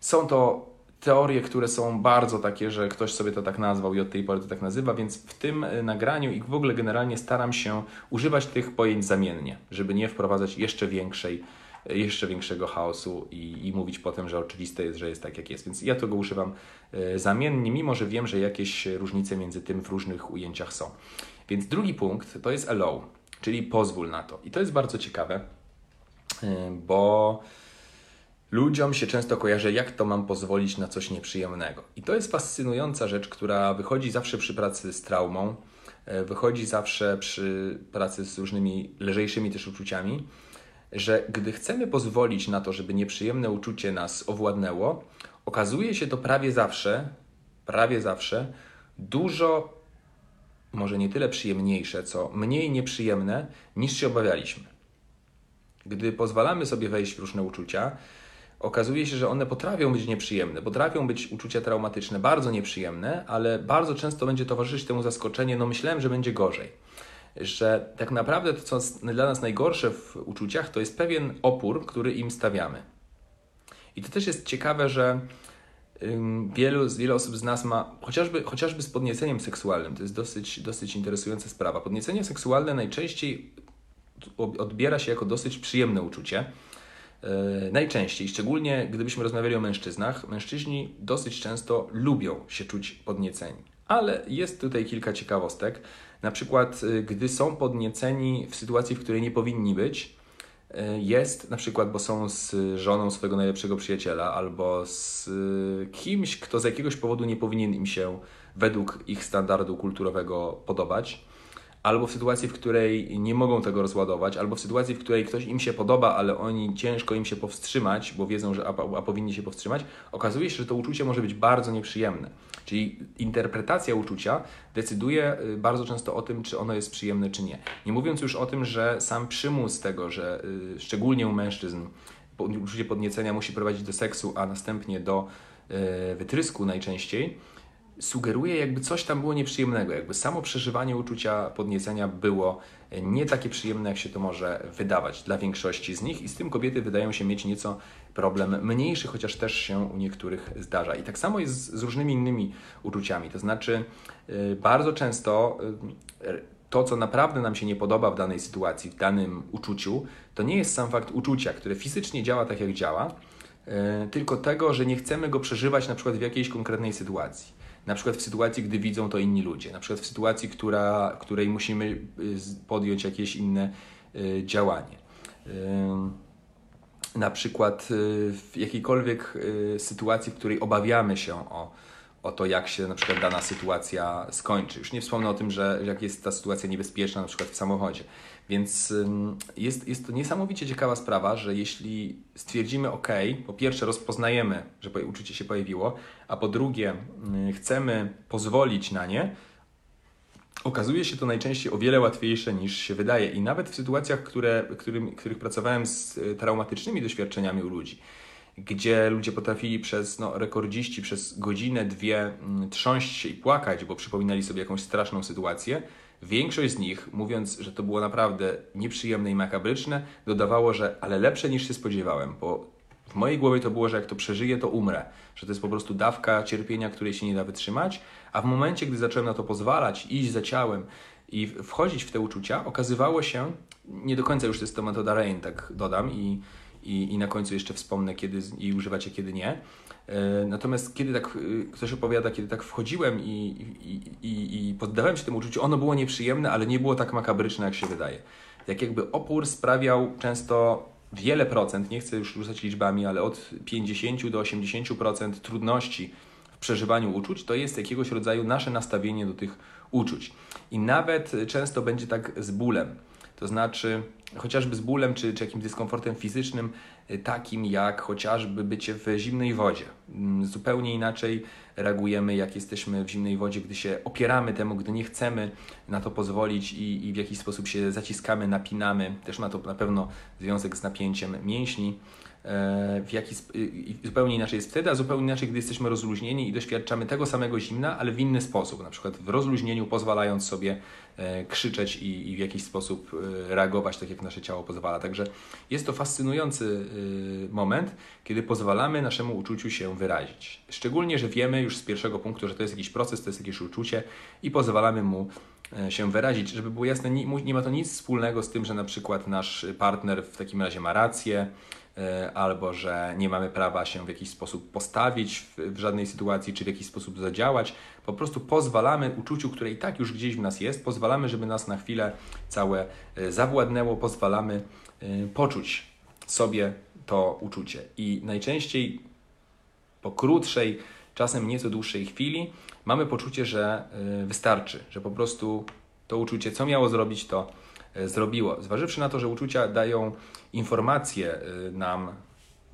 są to teorie, które są bardzo takie, że ktoś sobie to tak nazwał i od tej pory to tak nazywa, więc w tym y, nagraniu i w ogóle generalnie staram się używać tych pojęć zamiennie, żeby nie wprowadzać jeszcze większej y, jeszcze większego chaosu i, i, mówić potem, że oczywiste jest, że jest tak, jak jest. Więc ja tego używam zamiennie, mimo że wiem, że jakieś różnice między tym w różnych ujęciach są. Więc drugi punkt to jest allow, czyli pozwól na to. I to jest bardzo ciekawe, y, bo ludziom się często kojarzy, jak to mam pozwolić na coś nieprzyjemnego. I to jest fascynująca rzecz, która wychodzi zawsze przy pracy z traumą, y, wychodzi zawsze przy pracy z różnymi lżejszymi też uczuciami, że gdy chcemy pozwolić na to, żeby nieprzyjemne uczucie nas owładnęło, okazuje się to prawie zawsze, prawie zawsze dużo może nie tyle przyjemniejsze, co mniej nieprzyjemne niż się obawialiśmy. Gdy pozwalamy sobie wejść w różne uczucia, okazuje się, że one potrafią być nieprzyjemne, potrafią być uczucia traumatyczne, bardzo nieprzyjemne, ale bardzo często będzie towarzyszyć temu zaskoczenie, no myślałem, że będzie gorzej. Że tak naprawdę to, co dla nas najgorsze w uczuciach, to jest pewien opór, który im stawiamy. I to też jest ciekawe, że wielu, wiele osób z nas ma, chociażby, chociażby z podnieceniem seksualnym, to jest dosyć, dosyć interesująca sprawa. Podniecenie seksualne najczęściej odbiera się jako dosyć przyjemne uczucie. E, najczęściej, szczególnie gdybyśmy rozmawiali o mężczyznach, mężczyźni dosyć często lubią się czuć podnieceni. Ale jest tutaj kilka ciekawostek. Na przykład, y, gdy są podnieceni w sytuacji, w której nie powinni być, y, jest na przykład, bo są z żoną swojego najlepszego przyjaciela albo z y, kimś, kto z jakiegoś powodu nie powinien im się według ich standardu kulturowego podobać albo w sytuacji, w której nie mogą tego rozładować, albo w sytuacji, w której ktoś im się podoba, ale oni ciężko im się powstrzymać, bo wiedzą, że a, a powinni się powstrzymać, okazuje się, że to uczucie może być bardzo nieprzyjemne. Czyli interpretacja uczucia decyduje y, bardzo często o tym, czy ono jest przyjemne, czy nie. Nie mówiąc już o tym, że sam przymus tego, że y, szczególnie u mężczyzn uczucie podniecenia musi prowadzić do seksu, a następnie do y, wytrysku najczęściej, sugeruje, jakby coś tam było nieprzyjemnego, jakby samo przeżywanie uczucia podniecenia było nie takie przyjemne, jak się to może wydawać dla większości z nich, i z tym kobiety wydają się mieć nieco problem mniejszy, chociaż też się u niektórych zdarza. I tak samo jest z różnymi innymi uczuciami, to znaczy y, bardzo często y, to, co naprawdę nam się nie podoba w danej sytuacji, w danym uczuciu, to nie jest sam fakt uczucia, które fizycznie działa tak, jak działa, tylko tego, że nie chcemy go przeżywać na przykład w jakiejś konkretnej sytuacji na przykład w sytuacji, gdy widzą to inni ludzie, na przykład w sytuacji, która, której musimy y, podjąć jakieś inne y, działanie. Na przykład y, w jakiejkolwiek sytuacji, w której obawiamy się o, o to, jak się na przykład dana sytuacja skończy. Już nie wspomnę o tym, że jak jest ta sytuacja niebezpieczna, na przykład w samochodzie. Więc jest, jest to niesamowicie ciekawa sprawa, że jeśli stwierdzimy OK, po pierwsze rozpoznajemy, że uczucie się pojawiło, a po drugie chcemy pozwolić na nie, okazuje się to najczęściej o wiele łatwiejsze niż się wydaje. I nawet w sytuacjach, które, którym, których pracowałem z e, traumatycznymi doświadczeniami u ludzi, gdzie ludzie potrafili przez, no, rekordziści przez godzinę, dwie trząść się i płakać, bo przypominali sobie jakąś straszną sytuację, Większość z nich, mówiąc, że to było naprawdę nieprzyjemne i makabryczne, dodawało, że ale lepsze niż się spodziewałem, bo w mojej głowie to było, że jak to przeżyję, to umrę, że to jest po prostu dawka cierpienia, której się nie da wytrzymać, a w momencie, gdy zacząłem na to pozwalać, iść za ciałem i wchodzić w te uczucia, okazywało się, nie do końca już to jest to metoda Rain, tak dodam i, i, i na końcu jeszcze wspomnę, kiedy i używacie, kiedy nie, natomiast kiedy tak e, ktoś opowiada, kiedy tak wchodziłem i, i, i, i poddawałem się temu uczuciu, ono było nieprzyjemne, ale nie było tak makabryczne, jak się wydaje. Jak jakby opór sprawiał często wiele procent, nie chcę już rzucać liczbami, ale od 50 do 80% trudności w przeżywaniu uczuć, to jest jakiegoś rodzaju nasze nastawienie do tych uczuć. I nawet często będzie tak z bólem. To znaczy, chociażby z bólem czy, czy jakimś dyskomfortem fizycznym, y, takim jak chociażby bycie w zimnej wodzie. Mm, zupełnie inaczej reagujemy, jak jesteśmy w zimnej wodzie, gdy się opieramy temu, gdy nie chcemy na to pozwolić i, i w jakiś sposób się zaciskamy, napinamy. Też ma to na pewno związek z napięciem mięśni. E, w jaki, zupełnie inaczej jest wtedy, a zupełnie inaczej, gdy jesteśmy rozluźnieni i doświadczamy tego samego zimna, ale w inny sposób. Na przykład w rozluźnieniu pozwalając sobie e, krzyczeć i, i w jakiś sposób e, reagować tak, jak nasze ciało pozwala. Także jest to fascynujący moment, kiedy pozwalamy naszemu uczuciu się wyrazić. Szczególnie, że wiemy już z pierwszego punktu, że to jest jakiś proces, to jest jakieś uczucie i pozwalamy mu się wyrazić. Żeby było jasne, nie, nie ma to nic wspólnego z tym, że na przykład nasz partner w takim razie ma rację, albo że nie mamy prawa się w jakiś sposób postawić w, w, żadnej sytuacji, czy w jakiś sposób zadziałać. Po prostu pozwalamy uczuciu, które i tak już gdzieś w nas jest, pozwalamy, żeby nas na chwilę całe e, zawładnęło, pozwalamy e, poczuć sobie to uczucie. I najczęściej po krótszej, czasem nieco dłuższej chwili mamy poczucie, że wystarczy, że po prostu to uczucie, co miało zrobić, to zrobiło. Zważywszy na to, że uczucia dają informacje y, nam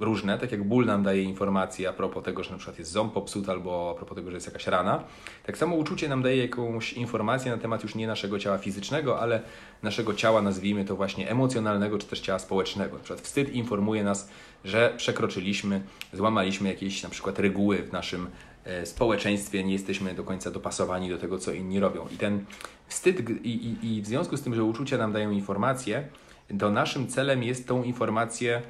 różne, tak jak ból nam daje informacje a propos tego, że na przykład jest ząb popsuty albo a propos tego, że jest jakaś rana, tak samo uczucie nam daje jakąś informację na temat już nie naszego ciała fizycznego, ale naszego ciała, nazwijmy to właśnie emocjonalnego, czy też ciała społecznego. Na przykład wstyd informuje nas, że przekroczyliśmy, złamaliśmy jakieś na przykład reguły w naszym e, społeczeństwie, nie jesteśmy do końca dopasowani do tego, co inni robią. I ten wstyd i, i, i w związku z tym, że uczucia nam dają informacje, to naszym celem jest tą informację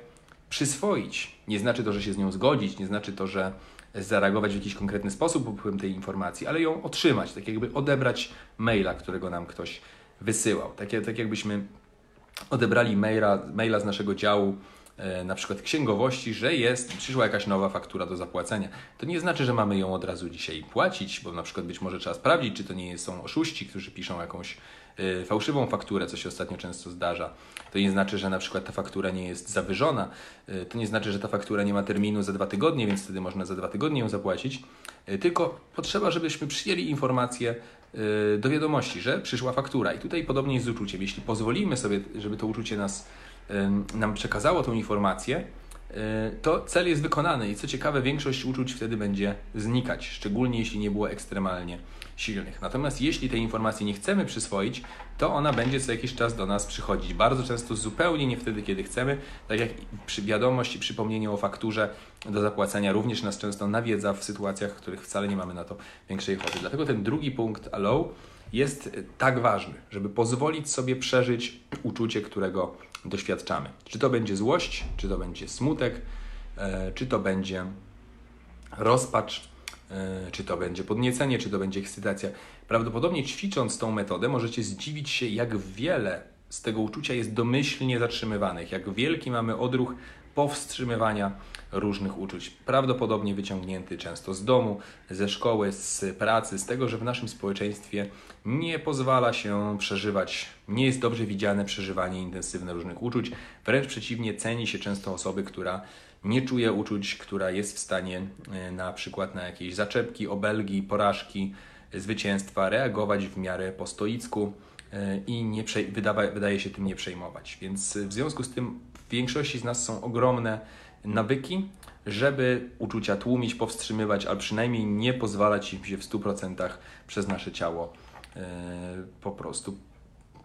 przyswoić. Nie znaczy to, że się z nią zgodzić, nie znaczy to, że zareagować w jakiś konkretny sposób po wpływem tej informacji, ale ją otrzymać, tak jakby odebrać maila, którego nam ktoś wysyłał. Tak, tak jakbyśmy odebrali maila, maila z naszego działu e, na przykład księgowości, że jest, przyszła jakaś nowa faktura do zapłacenia. To nie znaczy, że mamy ją od razu dzisiaj płacić, bo na przykład być może trzeba sprawdzić, czy to nie są oszuści, którzy piszą jakąś e, fałszywą fakturę, co się ostatnio często zdarza. To nie znaczy, że na przykład ta faktura nie jest zawyżona. E, to nie znaczy, że ta faktura nie ma terminu za dwa tygodnie, więc wtedy można za dwa tygodnie ją zapłacić. Tylko potrzeba, żebyśmy przyjęli informację do wiadomości, że przyszła faktura. I tutaj podobnie jest z uczuciem. Jeśli pozwolimy sobie, żeby to uczucie nas nam przekazało tą informację, to cel jest wykonany i co ciekawe, większość uczuć wtedy będzie znikać, szczególnie jeśli nie było ekstremalnie silnych. Natomiast jeśli tej informacji nie chcemy przyswoić, to ona będzie co jakiś czas do nas przychodzić. Bardzo często zupełnie nie wtedy, kiedy chcemy, tak jak wiadomość i przypomnienie o fakturze do zapłacenia również nas często nawiedza w sytuacjach, w których wcale nie mamy na to większej ochoty. Dlatego ten drugi punkt allow jest tak ważny, żeby pozwolić sobie przeżyć uczucie, którego doświadczamy. Czy to będzie złość, czy to będzie smutek, e, czy to będzie rozpacz, e, czy to będzie podniecenie, czy to będzie ekscytacja. Prawdopodobnie ćwicząc tą metodę możecie zdziwić się, jak wiele z tego uczucia jest domyślnie zatrzymywanych, jak wielki mamy odruch powstrzymywania różnych uczuć. Prawdopodobnie wyciągnięty często z domu, ze szkoły, z pracy, z tego, że w naszym społeczeństwie nie pozwala się przeżywać, nie jest dobrze widziane przeżywanie intensywne różnych uczuć. Wręcz przeciwnie, ceni się często osoby, która nie czuje uczuć, która jest w stanie e, na przykład na jakieś zaczepki, obelgi, porażki, zwycięstwa reagować w miarę po stoicku e, i nie wydawa, wydaje się tym nie przejmować. Więc w związku z tym większości z nas są ogromne nawyki, żeby uczucia tłumić, powstrzymywać, ale przynajmniej nie pozwalać im się w 100% przez nasze ciało yy, po prostu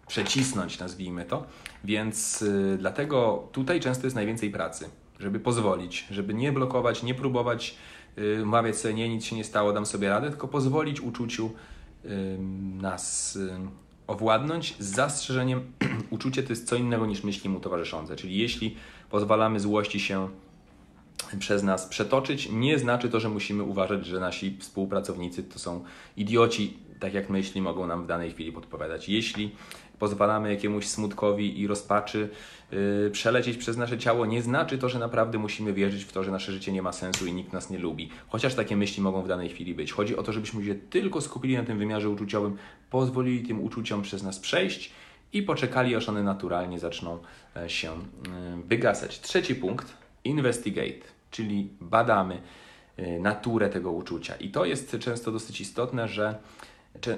przecisnąć, nazwijmy to. Więc yy, dlatego tutaj często jest najwięcej pracy, żeby pozwolić, żeby nie blokować, nie próbować yy, mawiać sobie, nie, nic się nie stało, dam sobie radę, tylko pozwolić uczuciu nas owładnąć z zastrzeżeniem uczucie to jest co innego niż myśli mu towarzyszące. Czyli jeśli pozwalamy złości się przez nas przetoczyć, nie znaczy to, że musimy uważać, że nasi współpracownicy to są idioci, tak jak myśli mogą nam w danej chwili podpowiadać. Jeśli pozwalamy jakiemuś smutkowi i rozpaczy yy, przelecieć przez nasze ciało, nie znaczy to, że naprawdę musimy wierzyć w to, że nasze życie nie ma sensu i nikt nas nie lubi. Chociaż takie myśli mogą w danej chwili być. Chodzi o to, żebyśmy się tylko skupili na tym wymiarze uczuciowym, pozwolili tym uczuciom przez nas przejść i poczekali, aż one naturalnie zaczną e, się e, wygasać. Trzeci punkt, investigate, czyli badamy e, naturę tego uczucia. I to jest często dosyć istotne, że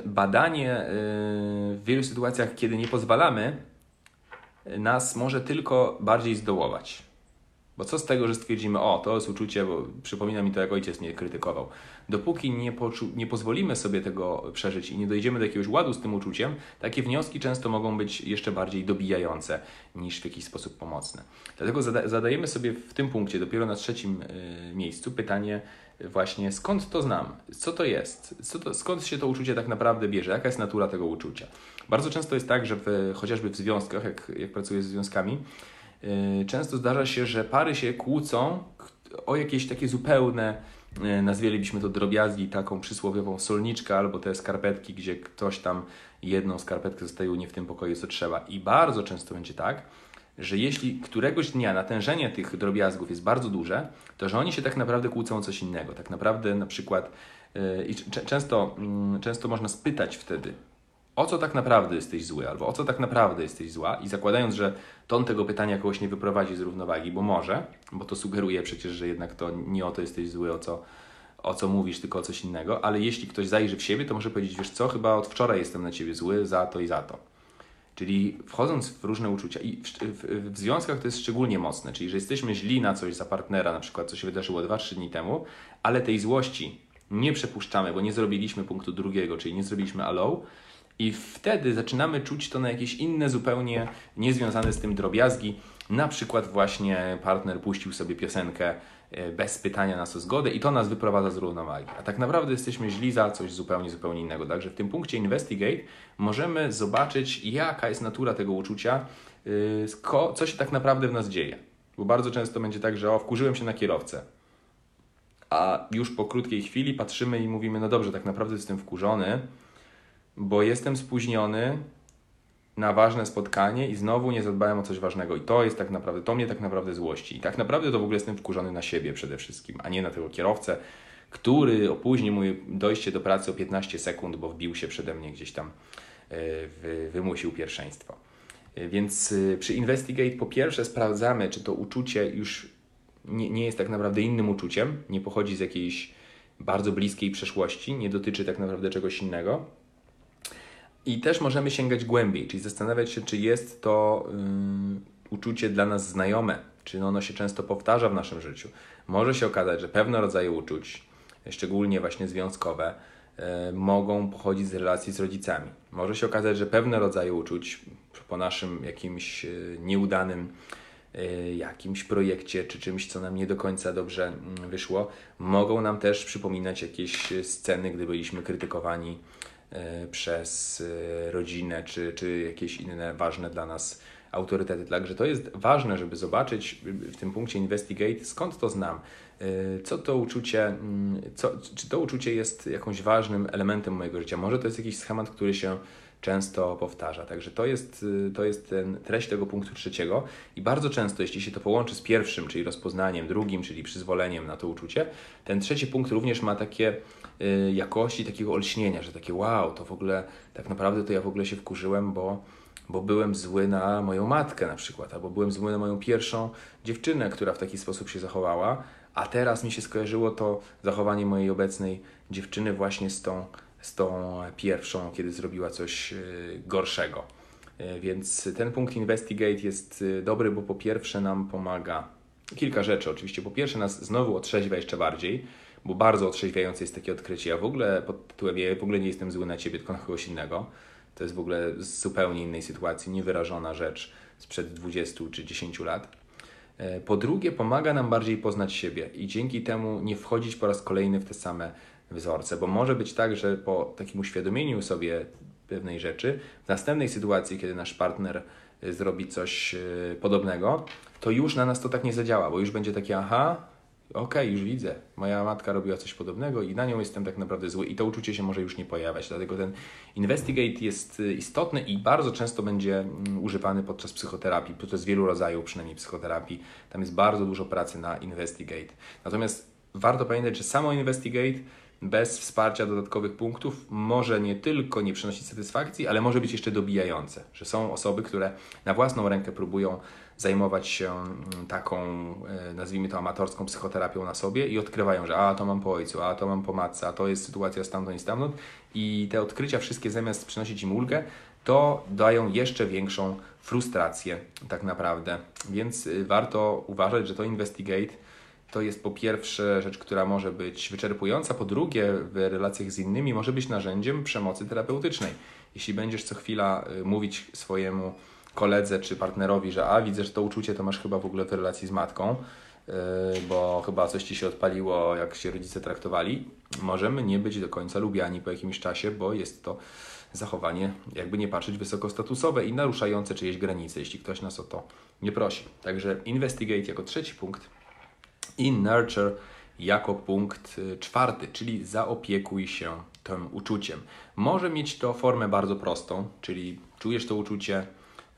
badanie w wielu sytuacjach, kiedy nie pozwalamy, nas może tylko bardziej zdołować. Bo co z tego, że stwierdzimy, o, to jest uczucie, bo przypomina mi to, jak ojciec mnie krytykował. Dopóki nie, nie pozwolimy sobie tego przeżyć i nie dojdziemy do jakiegoś ładu z tym uczuciem, takie wnioski często mogą być jeszcze bardziej dobijające niż w jakiś sposób pomocne. Dlatego zada zadajemy sobie w tym punkcie, dopiero na trzecim y, miejscu, pytanie właśnie skąd to znam, co to jest, co to, skąd się to uczucie tak naprawdę bierze, jaka jest natura tego uczucia. Bardzo często jest tak, że w, chociażby w związkach, jak, jak pracuję z związkami, Y, często zdarza się, że pary się kłócą o jakieś takie zupełne, y, nazwalibyśmy to drobiazgi, taką przysłowiową solniczkę albo te skarpetki, gdzie ktoś tam jedną skarpetkę zostaje nie w tym pokoju, co trzeba. I bardzo często będzie tak, że jeśli któregoś dnia natężenie tych drobiazgów jest bardzo duże, to że oni się tak naprawdę kłócą o coś innego. Tak naprawdę na przykład y, i często, mm, często można spytać wtedy, o co tak naprawdę jesteś zły, albo o co tak naprawdę jesteś zła, i zakładając, że ton tego pytania kogoś nie wyprowadzi z równowagi, bo może, bo to sugeruje przecież, że jednak to nie o to jesteś zły, o co, o co mówisz, tylko o coś innego, ale jeśli ktoś zajrzy w siebie, to może powiedzieć, wiesz co, chyba od wczoraj jestem na ciebie zły za to i za to. Czyli wchodząc w różne uczucia i w, w, w, związkach to jest szczególnie mocne, czyli że jesteśmy źli na coś za partnera, na przykład co się wydarzyło 2-3 dni temu, ale tej złości nie przepuszczamy, bo nie zrobiliśmy punktu drugiego, czyli nie zrobiliśmy allow, i wtedy zaczynamy czuć to na jakieś inne, zupełnie niezwiązane z tym drobiazgi. Na przykład właśnie partner puścił sobie piosenkę bez pytania nas o zgodę i to nas wyprowadza z równowagi. A tak naprawdę jesteśmy źli za coś zupełnie, zupełnie innego. Także w tym punkcie investigate możemy zobaczyć, jaka jest natura tego uczucia, e, co się tak naprawdę w nas dzieje. Bo bardzo często będzie tak, że o, wkurzyłem się na kierowcę. A już po krótkiej chwili patrzymy i mówimy, no dobrze, tak naprawdę jestem wkurzony, bo jestem spóźniony na ważne spotkanie i znowu nie zadbałem o coś ważnego. I to jest tak naprawdę, to mnie tak naprawdę złości. I tak naprawdę to w ogóle jestem wkurzony na siebie przede wszystkim, a nie na tego kierowcę, który opóźni moje dojście do pracy o 15 sekund, bo wbił się przede mnie gdzieś tam, e, wymusił pierwszeństwo. E, więc e, przy Investigate po pierwsze sprawdzamy, czy to uczucie już nie, nie jest tak naprawdę innym uczuciem, nie pochodzi z jakiejś bardzo bliskiej przeszłości, nie dotyczy tak naprawdę czegoś innego. I też możemy sięgać głębiej, czyli zastanawiać się, czy jest to uczucie dla nas znajome, czy ono się często powtarza w naszym życiu. Może się okazać, że pewne rodzaje uczuć, szczególnie właśnie związkowe, yy, mogą pochodzić z relacji z rodzicami. Może się okazać, że pewne rodzaje uczuć po naszym jakimś yy, nieudanym Y, jakimś projekcie czy czymś, co nam nie do końca dobrze mm, wyszło, mogą nam też przypominać jakieś sceny, gdy byliśmy krytykowani y, przez y, rodzinę czy, czy jakieś inne ważne dla nas autorytety. Także to jest ważne, żeby zobaczyć w tym punkcie investigate, skąd to znam, co to uczucie, mm, co, czy to uczucie jest jakimś ważnym elementem mojego życia. Może to jest jakiś schemat, który się często powtarza. Także to jest, y, to jest ten, treść tego punktu trzeciego i bardzo często, jeśli się to połączy z pierwszym, czyli rozpoznaniem, drugim, czyli przyzwoleniem na to uczucie, ten trzeci punkt również ma takie y, jakości takiego olśnienia, że takie wow, to w ogóle tak naprawdę to ja w ogóle się wkurzyłem, bo bo byłem zły na moją matkę na przykład, albo byłem zły na moją pierwszą dziewczynę, która w taki sposób się zachowała, a teraz mi się skojarzyło to zachowanie mojej obecnej dziewczyny właśnie z tą z tą pierwszą, kiedy zrobiła coś e, gorszego. E, więc ten punkt Investigate jest e, dobry, bo po pierwsze nam pomaga kilka rzeczy. Oczywiście, po pierwsze, nas znowu otrzeźwia jeszcze bardziej, bo bardzo otrzeźwiające jest takie odkrycie. Ja w ogóle pod tytułem w ogóle nie jestem zły na ciebie, tylko na kogoś innego. To jest w ogóle z zupełnie innej sytuacji, niewyrażona rzecz sprzed 20 czy 10 lat. Po drugie, pomaga nam bardziej poznać siebie i dzięki temu nie wchodzić po raz kolejny w te same wzorce, bo może być tak, że po takim uświadomieniu sobie pewnej rzeczy, w następnej sytuacji, kiedy nasz partner y, zrobi coś y, podobnego, to już na nas to tak nie zadziała, bo już będzie takie, aha, okej, okay, już widzę, moja matka robiła coś podobnego i na nią jestem tak naprawdę zły i to uczucie się może już nie pojawiać. Dlatego ten investigate jest y, istotny i bardzo często będzie mm, używany podczas psychoterapii, podczas wielu rodzajów przynajmniej psychoterapii. Tam jest bardzo dużo pracy na investigate. Natomiast warto pamiętać, że samo investigate bez wsparcia dodatkowych punktów może nie tylko nie przynosić satysfakcji, ale może być jeszcze dobijające. Że są osoby, które na własną rękę próbują zajmować się mm, taką, e, nazwijmy to amatorską psychoterapią na sobie i odkrywają, że a to mam po ojcu, a to mam po matce, a to jest sytuacja stamtąd i stamtąd. I te odkrycia wszystkie zamiast przynosić im ulgę, to dają jeszcze większą frustrację tak naprawdę. Więc y, warto uważać, że to investigate to jest po pierwsze rzecz, która może być wyczerpująca, po drugie w relacjach z innymi może być narzędziem przemocy terapeutycznej. Jeśli będziesz co chwila y, mówić swojemu koledze czy partnerowi, że a widzę, że to uczucie to masz chyba w ogóle w relacji z matką, y, bo chyba coś ci się odpaliło, jak się rodzice traktowali, możemy nie być do końca lubiani po jakimś czasie, bo jest to zachowanie, jakby nie patrzeć, wysokostatusowe i naruszające czyjeś granice, jeśli ktoś nas o to nie prosi. Także investigate jako trzeci punkt i nurture jako punkt y, czwarty, czyli zaopiekuj się tym uczuciem. Może mieć to formę bardzo prostą, czyli czujesz to uczucie,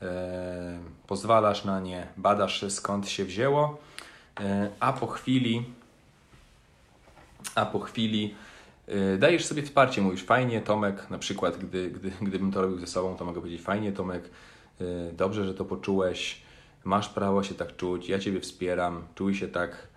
e, pozwalasz na nie, badasz skąd się wzięło, e, a po chwili, a po chwili e, dajesz sobie wsparcie, mówisz fajnie Tomek, na przykład gdy, gdy, gdybym to robił ze sobą, to mogę powiedzieć fajnie Tomek, dobrze, że to poczułeś, masz prawo się tak czuć, ja Ciebie wspieram, czuj się tak E,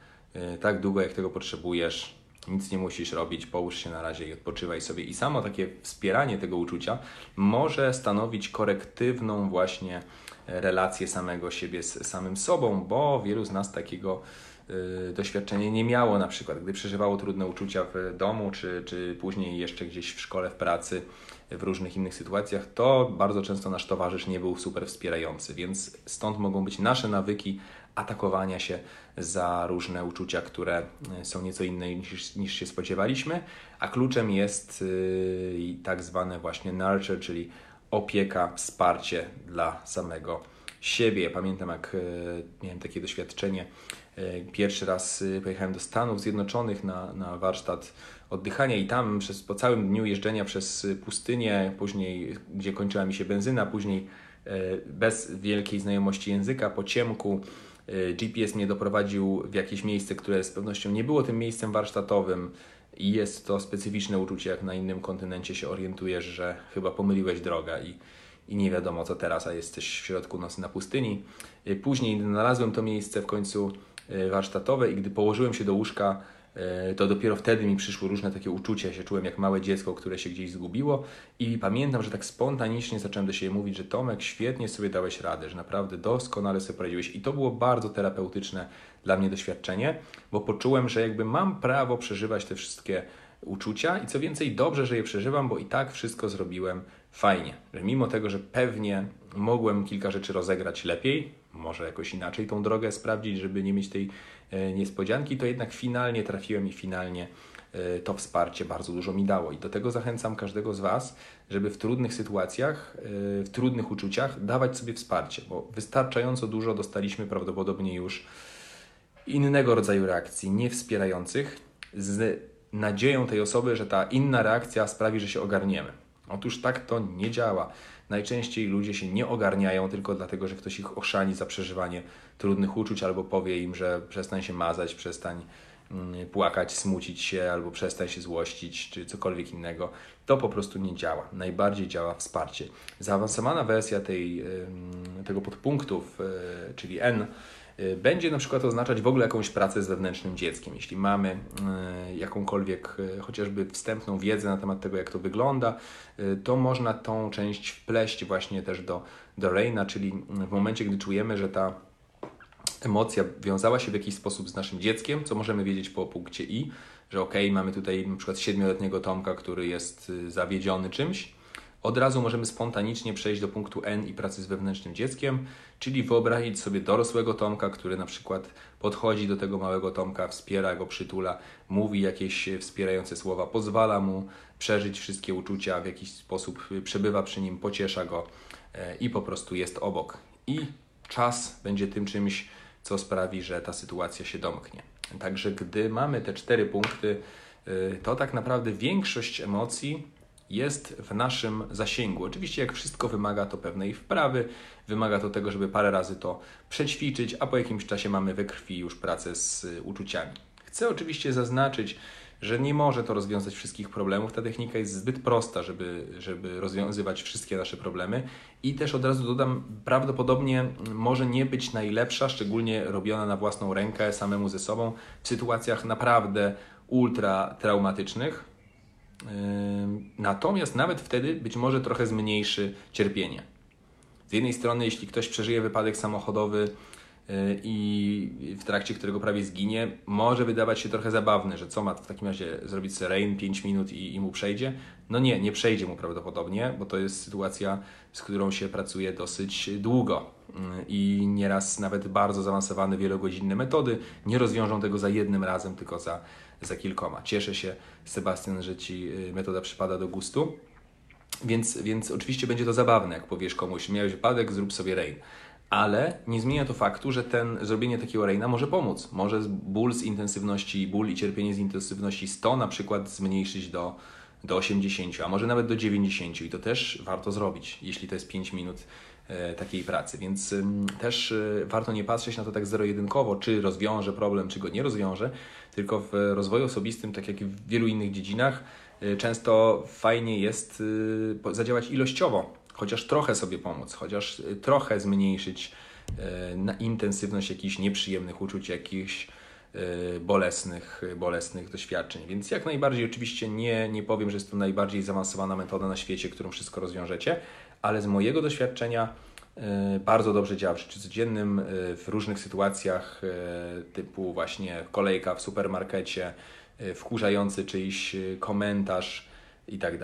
tak długo, jak tego potrzebujesz. Nic nie musisz robić, połóż się na razie i odpoczywaj sobie. I samo takie wspieranie tego uczucia może stanowić korektywną właśnie relację samego siebie z samym sobą, bo wielu z nas takiego y, doświadczenia nie miało, na przykład gdy przeżywało trudne uczucia w domu, czy, czy później jeszcze gdzieś w szkole, w pracy, w różnych innych sytuacjach, to bardzo często nasz towarzysz nie był super wspierający, więc stąd mogą być nasze nawyki atakowania się za różne uczucia, które e, są nieco inne niż, niż się spodziewaliśmy, a kluczem jest yy, tak zwane właśnie nurture, czyli opieka, wsparcie dla samego siebie. Pamiętam, jak yy, miałem takie doświadczenie, pierwszy raz pojechałem do Stanów Zjednoczonych na, na warsztat oddychania i tam przez, po całym dniu jeżdżenia przez pustynię, później gdzie kończyła mi się benzyna, później bez wielkiej znajomości języka, po ciemku. GPS mnie doprowadził w jakieś miejsce, które z pewnością nie było tym miejscem warsztatowym i jest to specyficzne uczucie, jak na innym kontynencie się orientujesz, że chyba pomyliłeś drogę i, i nie wiadomo co teraz, a jesteś w środku nocy na pustyni. Później znalazłem to miejsce w końcu warsztatowe i gdy położyłem się do łóżka, to dopiero wtedy mi przyszły różne takie uczucia. Ja się czułem jak małe dziecko, które się gdzieś zgubiło i pamiętam, że tak spontanicznie zacząłem do siebie mówić, że Tomek, świetnie sobie dałeś radę, że naprawdę doskonale sobie poradziłeś i to było bardzo terapeutyczne dla mnie doświadczenie, bo poczułem, że jakby mam prawo przeżywać te wszystkie uczucia i co więcej, dobrze, że je przeżywam, bo i tak wszystko zrobiłem fajnie. Że mimo tego, że pewnie mogłem kilka rzeczy rozegrać lepiej, może jakoś inaczej tą drogę sprawdzić, żeby nie mieć tej e, niespodzianki, to jednak finalnie trafiłem i finalnie e, to wsparcie bardzo dużo mi dało. I do tego zachęcam każdego z Was, żeby w trudnych sytuacjach, e, w trudnych uczuciach dawać sobie wsparcie, bo wystarczająco dużo dostaliśmy prawdopodobnie już innego rodzaju reakcji, niewspierających, z nadzieją tej osoby, że ta inna reakcja sprawi, że się ogarniemy. Otóż tak to nie działa. Najczęściej ludzie się nie ogarniają tylko dlatego, że ktoś ich oszani za przeżywanie trudnych uczuć albo powie im, że przestań się mazać, przestań mm, płakać, smucić się albo przestań się złościć czy cokolwiek innego. To po prostu nie działa. Najbardziej działa wsparcie. Zaawansowana wersja tej, tego podpunktów, e, czyli N, będzie na przykład oznaczać w ogóle jakąś pracę z wewnętrznym dzieckiem. Jeśli mamy y, jakąkolwiek y, chociażby wstępną wiedzę na temat tego, jak to wygląda, to można tą część wpleść właśnie też do, do Reina, czyli w momencie, gdy czujemy, że ta emocja wiązała się w jakiś sposób z naszym dzieckiem, co możemy wiedzieć po punkcie I, że ok, mamy tutaj na przykład siedmioletniego Tomka, który jest zawiedziony czymś, od razu możemy spontanicznie przejść do punktu N i pracy z wewnętrznym dzieckiem, czyli wyobrazić sobie dorosłego Tomka, który na przykład podchodzi do tego małego Tomka, wspiera go, przytula, mówi jakieś wspierające słowa, pozwala mu przeżyć wszystkie uczucia, w jakiś sposób przebywa przy nim, pociesza go e, i po prostu jest obok. I czas będzie tym czymś, co sprawi, że ta sytuacja się domknie. Także gdy mamy te cztery punkty, e, to tak naprawdę większość emocji jest w naszym zasięgu. Oczywiście, jak wszystko wymaga to pewnej wprawy, wymaga to tego, żeby parę razy to przećwiczyć, a po jakimś czasie mamy we krwi już pracę z uczuciami. Chcę oczywiście zaznaczyć, że nie może to rozwiązać wszystkich problemów. Ta technika jest zbyt prosta, żeby, żeby rozwiązywać wszystkie nasze problemy. I też od razu dodam, prawdopodobnie może nie być najlepsza, szczególnie robiona na własną rękę, samemu ze sobą, w sytuacjach naprawdę ultra traumatycznych Natomiast nawet wtedy być może trochę zmniejszy cierpienie. Z jednej strony, jeśli ktoś przeżyje wypadek samochodowy y, i w trakcie którego prawie zginie, może wydawać się trochę zabawne, że co ma w takim razie zrobić rain 5 minut i, i mu przejdzie. No nie, nie przejdzie mu prawdopodobnie, bo to jest sytuacja, z którą się pracuje dosyć długo y, i nieraz nawet bardzo zaawansowane, wielogodzinne metody nie rozwiążą tego za jednym razem, tylko za za kilkoma. Cieszę się, Sebastian, że Ci y, metoda przypada do gustu. Więc, więc oczywiście będzie to zabawne, jak powiesz komuś, miałeś wypadek, zrób sobie rain. Ale nie zmienia to faktu, że ten, zrobienie takiego raina może pomóc. Może ból z intensywności, ból i cierpienie z intensywności 100 na przykład zmniejszyć do, do 80, a może nawet do 90 i to też warto zrobić, jeśli to jest 5 minut e, takiej pracy. Więc też e, warto nie patrzeć na to tak zero-jedynkowo, czy rozwiąże problem, czy go nie rozwiąże, tylko w rozwoju osobistym, tak jak i w wielu innych dziedzinach, y, często fajnie jest y, zadziałać ilościowo, chociaż trochę sobie pomóc, chociaż y, trochę zmniejszyć na intensywność jakichś nieprzyjemnych uczuć, jakichś bolesnych, bolesnych doświadczeń. Więc jak najbardziej oczywiście nie, nie powiem, że jest to najbardziej zaawansowana metoda na świecie, którą wszystko rozwiążecie, ale z mojego doświadczenia bardzo dobrze działa w życiu codziennym, e, w różnych sytuacjach, e, typu właśnie kolejka w supermarkecie, wkurzający czyjś komentarz i tak.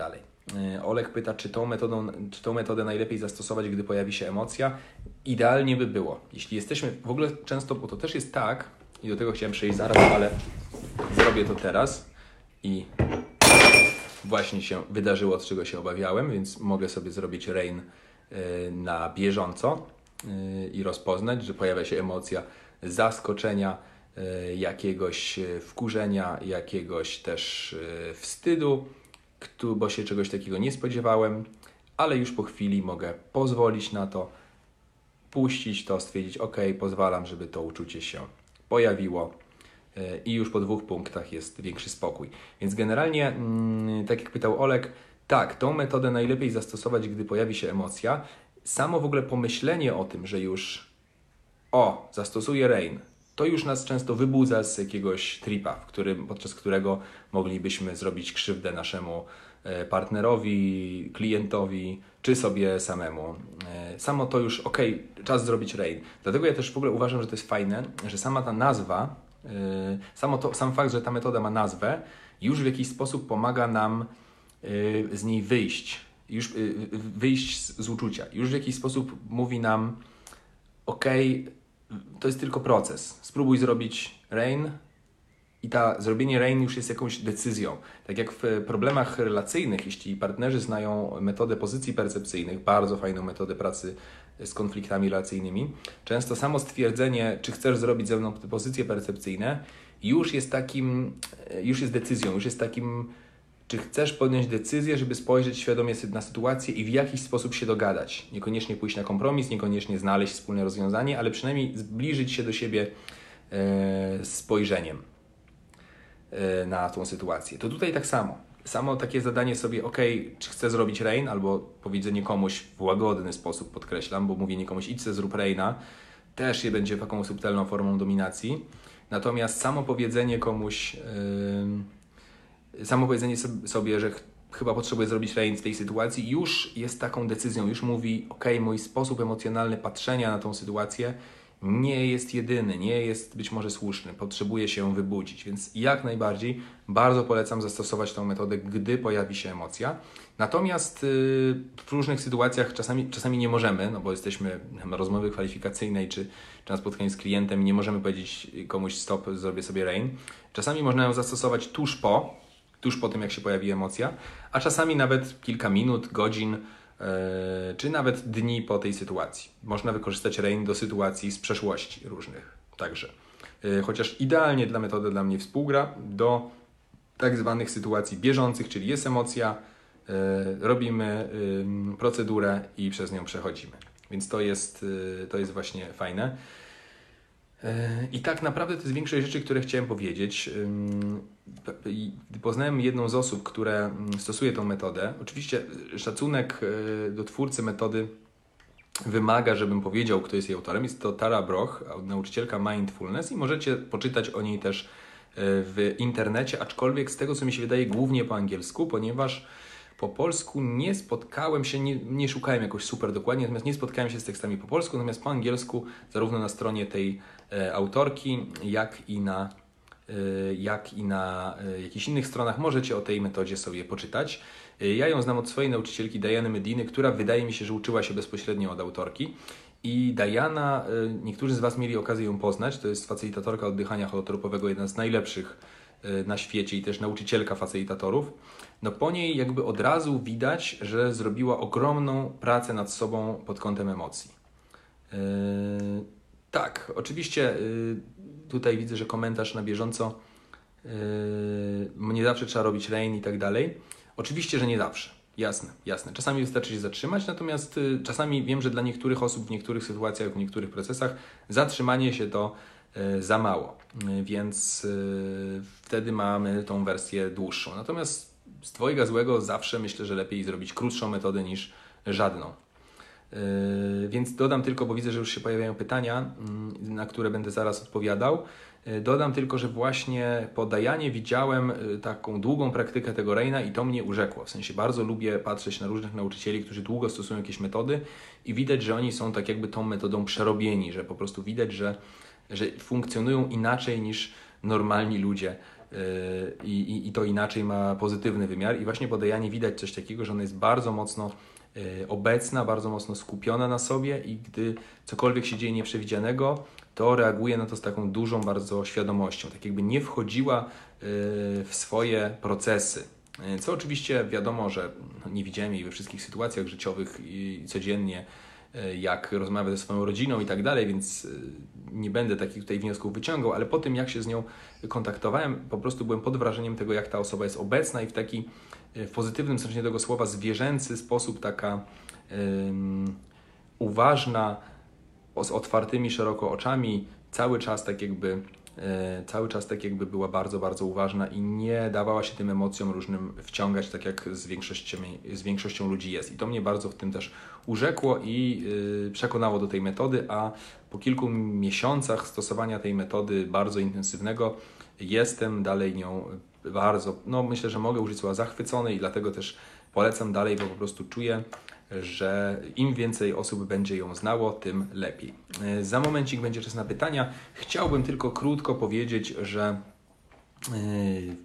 Olek pyta, czy tą, metodą, czy tą metodę najlepiej zastosować, gdy pojawi się emocja. Idealnie by było. Jeśli jesteśmy, w ogóle często, bo to też jest tak, i do tego chciałem przejść zaraz, ale zrobię to teraz i właśnie się wydarzyło, od czego się obawiałem, więc mogę sobie zrobić rain na bieżąco y, i rozpoznać, że pojawia się emocja zaskoczenia, y, jakiegoś wkurzenia, jakiegoś też wstydu, bo się czegoś takiego nie spodziewałem, ale już po chwili mogę pozwolić na to, puścić to, stwierdzić, ok, pozwalam, żeby to uczucie się pojawiło i już po dwóch punktach jest większy spokój. Więc generalnie, mm, tak jak pytał Olek, tak, tą metodę najlepiej zastosować, gdy pojawi się emocja. Samo w ogóle pomyślenie o tym, że już o, zastosuję rain, to już nas często wybudza z jakiegoś tripa, w którym, podczas którego moglibyśmy zrobić krzywdę naszemu e, partnerowi, klientowi, czy sobie samemu. E, samo to już, ok, czas zrobić rain. Dlatego ja też w ogóle uważam, że to jest fajne, że sama ta nazwa, e, samo to, sam fakt, że ta metoda ma nazwę, już w jakiś sposób pomaga nam z niej wyjść, już wyjść z uczucia. Już w jakiś sposób mówi nam, ok, to jest tylko proces. Spróbuj zrobić rain i ta zrobienie rain już jest jakąś decyzją. Tak jak w problemach relacyjnych, jeśli partnerzy znają metodę pozycji percepcyjnych, bardzo fajną metodę pracy z konfliktami relacyjnymi, często samo stwierdzenie, czy chcesz zrobić ze mną pozycje percepcyjne, już jest takim, już jest decyzją, już jest takim czy chcesz podjąć decyzję, żeby spojrzeć świadomie na sytuację i w jakiś sposób się dogadać? Niekoniecznie pójść na kompromis, niekoniecznie znaleźć wspólne rozwiązanie, ale przynajmniej zbliżyć się do siebie e, spojrzeniem e, na tą sytuację. To tutaj tak samo. Samo takie zadanie sobie, ok, czy chcę zrobić rain, albo powiedzenie komuś w łagodny sposób, podkreślam, bo mówienie komuś idź se zrób raina, też je będzie taką subtelną formą dominacji. Natomiast samo powiedzenie komuś... samo powiedzenie sobie, że chyba potrzebuję zrobić rain w tej sytuacji, już jest taką decyzją, już mówi, ok, mój sposób emocjonalny patrzenia na tą sytuację nie jest jedyny, nie jest być może słuszny, potrzebuję się wybudzić, więc jak najbardziej bardzo polecam zastosować tą metodę, gdy pojawi się emocja. Natomiast y, w różnych sytuacjach czasami, czasami nie możemy, no bo jesteśmy na rozmowy kwalifikacyjnej czy, czy na spotkaniu z klientem nie możemy powiedzieć komuś stop, zrobię sobie rain. Czasami można ją zastosować tuż po, tuż po tym, jak się pojawi emocja, a czasami nawet kilka minut, godzin, yy, czy nawet dni po tej sytuacji. Można wykorzystać rain do sytuacji z przeszłości różnych także. Yy, chociaż idealnie dla metody dla mnie współgra do tak zwanych sytuacji bieżących, czyli jest emocja, yy, robimy procedurę i przez nią przechodzimy. Więc to jest, to jest właśnie fajne. I tak naprawdę to jest większość rzeczy, które chciałem powiedzieć. Poznałem jedną z osób, które mm, stosuje tą metodę. Oczywiście szacunek e, do twórcy metody wymaga, żebym powiedział, kto jest jej autorem. Jest to Tara Broch, nauczycielka mindfulness i możecie poczytać o niej też w internecie, aczkolwiek z tego, co mi się wydaje, głównie po angielsku, ponieważ po polsku nie spotkałem się, nie, nie, szukałem jakoś super dokładnie, natomiast nie spotkałem się z tekstami po polsku, natomiast po angielsku, zarówno na stronie tej autorki, jak i na, e, jak i na e, jakichś innych stronach możecie o tej metodzie sobie poczytać. E, ja ją znam od swojej nauczycielki Diany Mediny, która wydaje mi się, że uczyła się bezpośrednio od autorki. I Diana, e, niektórzy z Was mieli okazję ją poznać, to jest facylitatorka oddychania holotropowego, jedna z najlepszych e, na świecie i też nauczycielka facylitatorów no po niej jakby od razu widać, że zrobiła ogromną pracę nad sobą pod kątem emocji. Tak, oczywiście yy, tutaj widzę, że komentarz na bieżąco yy, nie zawsze trzeba robić rain i tak dalej. Oczywiście, że nie zawsze. Jasne, jasne. Czasami wystarczy się zatrzymać, natomiast y, czasami wiem, że dla niektórych osób w niektórych sytuacjach, w niektórych procesach zatrzymanie się to y, za mało, y, więc wtedy mamy tą wersję dłuższą. Natomiast z Twojego złego zawsze myślę, że lepiej zrobić krótszą metodę niż żadną. Yy, więc dodam tylko, bo widzę, że już się pojawiają pytania, yy, na które będę zaraz odpowiadał. Yy, dodam tylko, że właśnie po Dajanie widziałem taką długą praktykę tego Reina i to mnie urzekło. W sensie bardzo lubię patrzeć na różnych nauczycieli, którzy długo stosują jakieś metody i widać, że oni są tak jakby tą metodą przerobieni, że po prostu widać, że, że funkcjonują inaczej niż normalni ludzie i, i, i to inaczej ma pozytywny wymiar. I właśnie po Dejanie widać coś takiego, że ona jest bardzo mocno obecna, bardzo mocno skupiona na sobie i gdy cokolwiek się dzieje nieprzewidzianego, to reaguje na to z taką dużą bardzo świadomością, tak jakby nie wchodziła e, w swoje procesy. E, co oczywiście wiadomo, że no, nie widziałem jej we wszystkich sytuacjach życiowych i codziennie E, jak rozmawia ze swoją rodziną i tak dalej, więc e, nie będę takich tutaj wniosków wyciągał, ale po tym jak się z nią kontaktowałem, po prostu byłem pod wrażeniem tego, jak ta osoba jest obecna i w taki w pozytywnym sensie tego słowa zwierzęcy sposób, taka um, uważna, z otwartymi szeroko oczami, cały czas tak jakby E, cały czas tak jakby była bardzo, bardzo uważna i nie dawała się tym emocjom różnym wciągać, tak jak z większością, z większością ludzi jest. I to mnie bardzo w tym też urzekło i e, przekonało do tej metody, a po kilku miesiącach stosowania tej metody bardzo intensywnego jestem dalej nią bardzo, no myślę, że mogę użyć słowa zachwycony i dlatego też polecam dalej, bo po prostu czuję, że im więcej osób będzie ją znało, tym lepiej. E, za momencik będzie czas na pytania. Chciałbym tylko krótko powiedzieć, że e,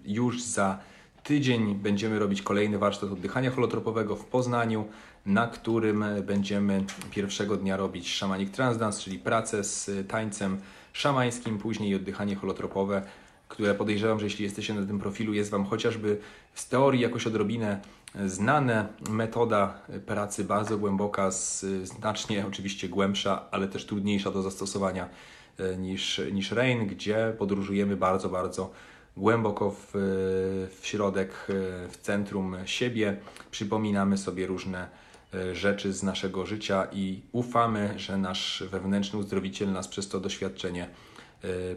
już za tydzień będziemy robić kolejny warsztat oddychania holotropowego w Poznaniu, na którym będziemy pierwszego dnia robić szamanik transdance, czyli pracę z tańcem szamańskim, później oddychanie holotropowe, które podejrzewam, że jeśli jesteście na tym profilu, jest Wam chociażby z teorii jakoś odrobinę znane. Metoda pracy bardzo głęboka, znacznie oczywiście głębsza, ale też trudniejsza do zastosowania e, niż, niż Rain, gdzie podróżujemy bardzo, bardzo głęboko w, w środek, e, w centrum siebie. Przypominamy sobie różne e, rzeczy z naszego życia i ufamy, że nasz wewnętrzny uzdrowiciel nas przez to doświadczenie E,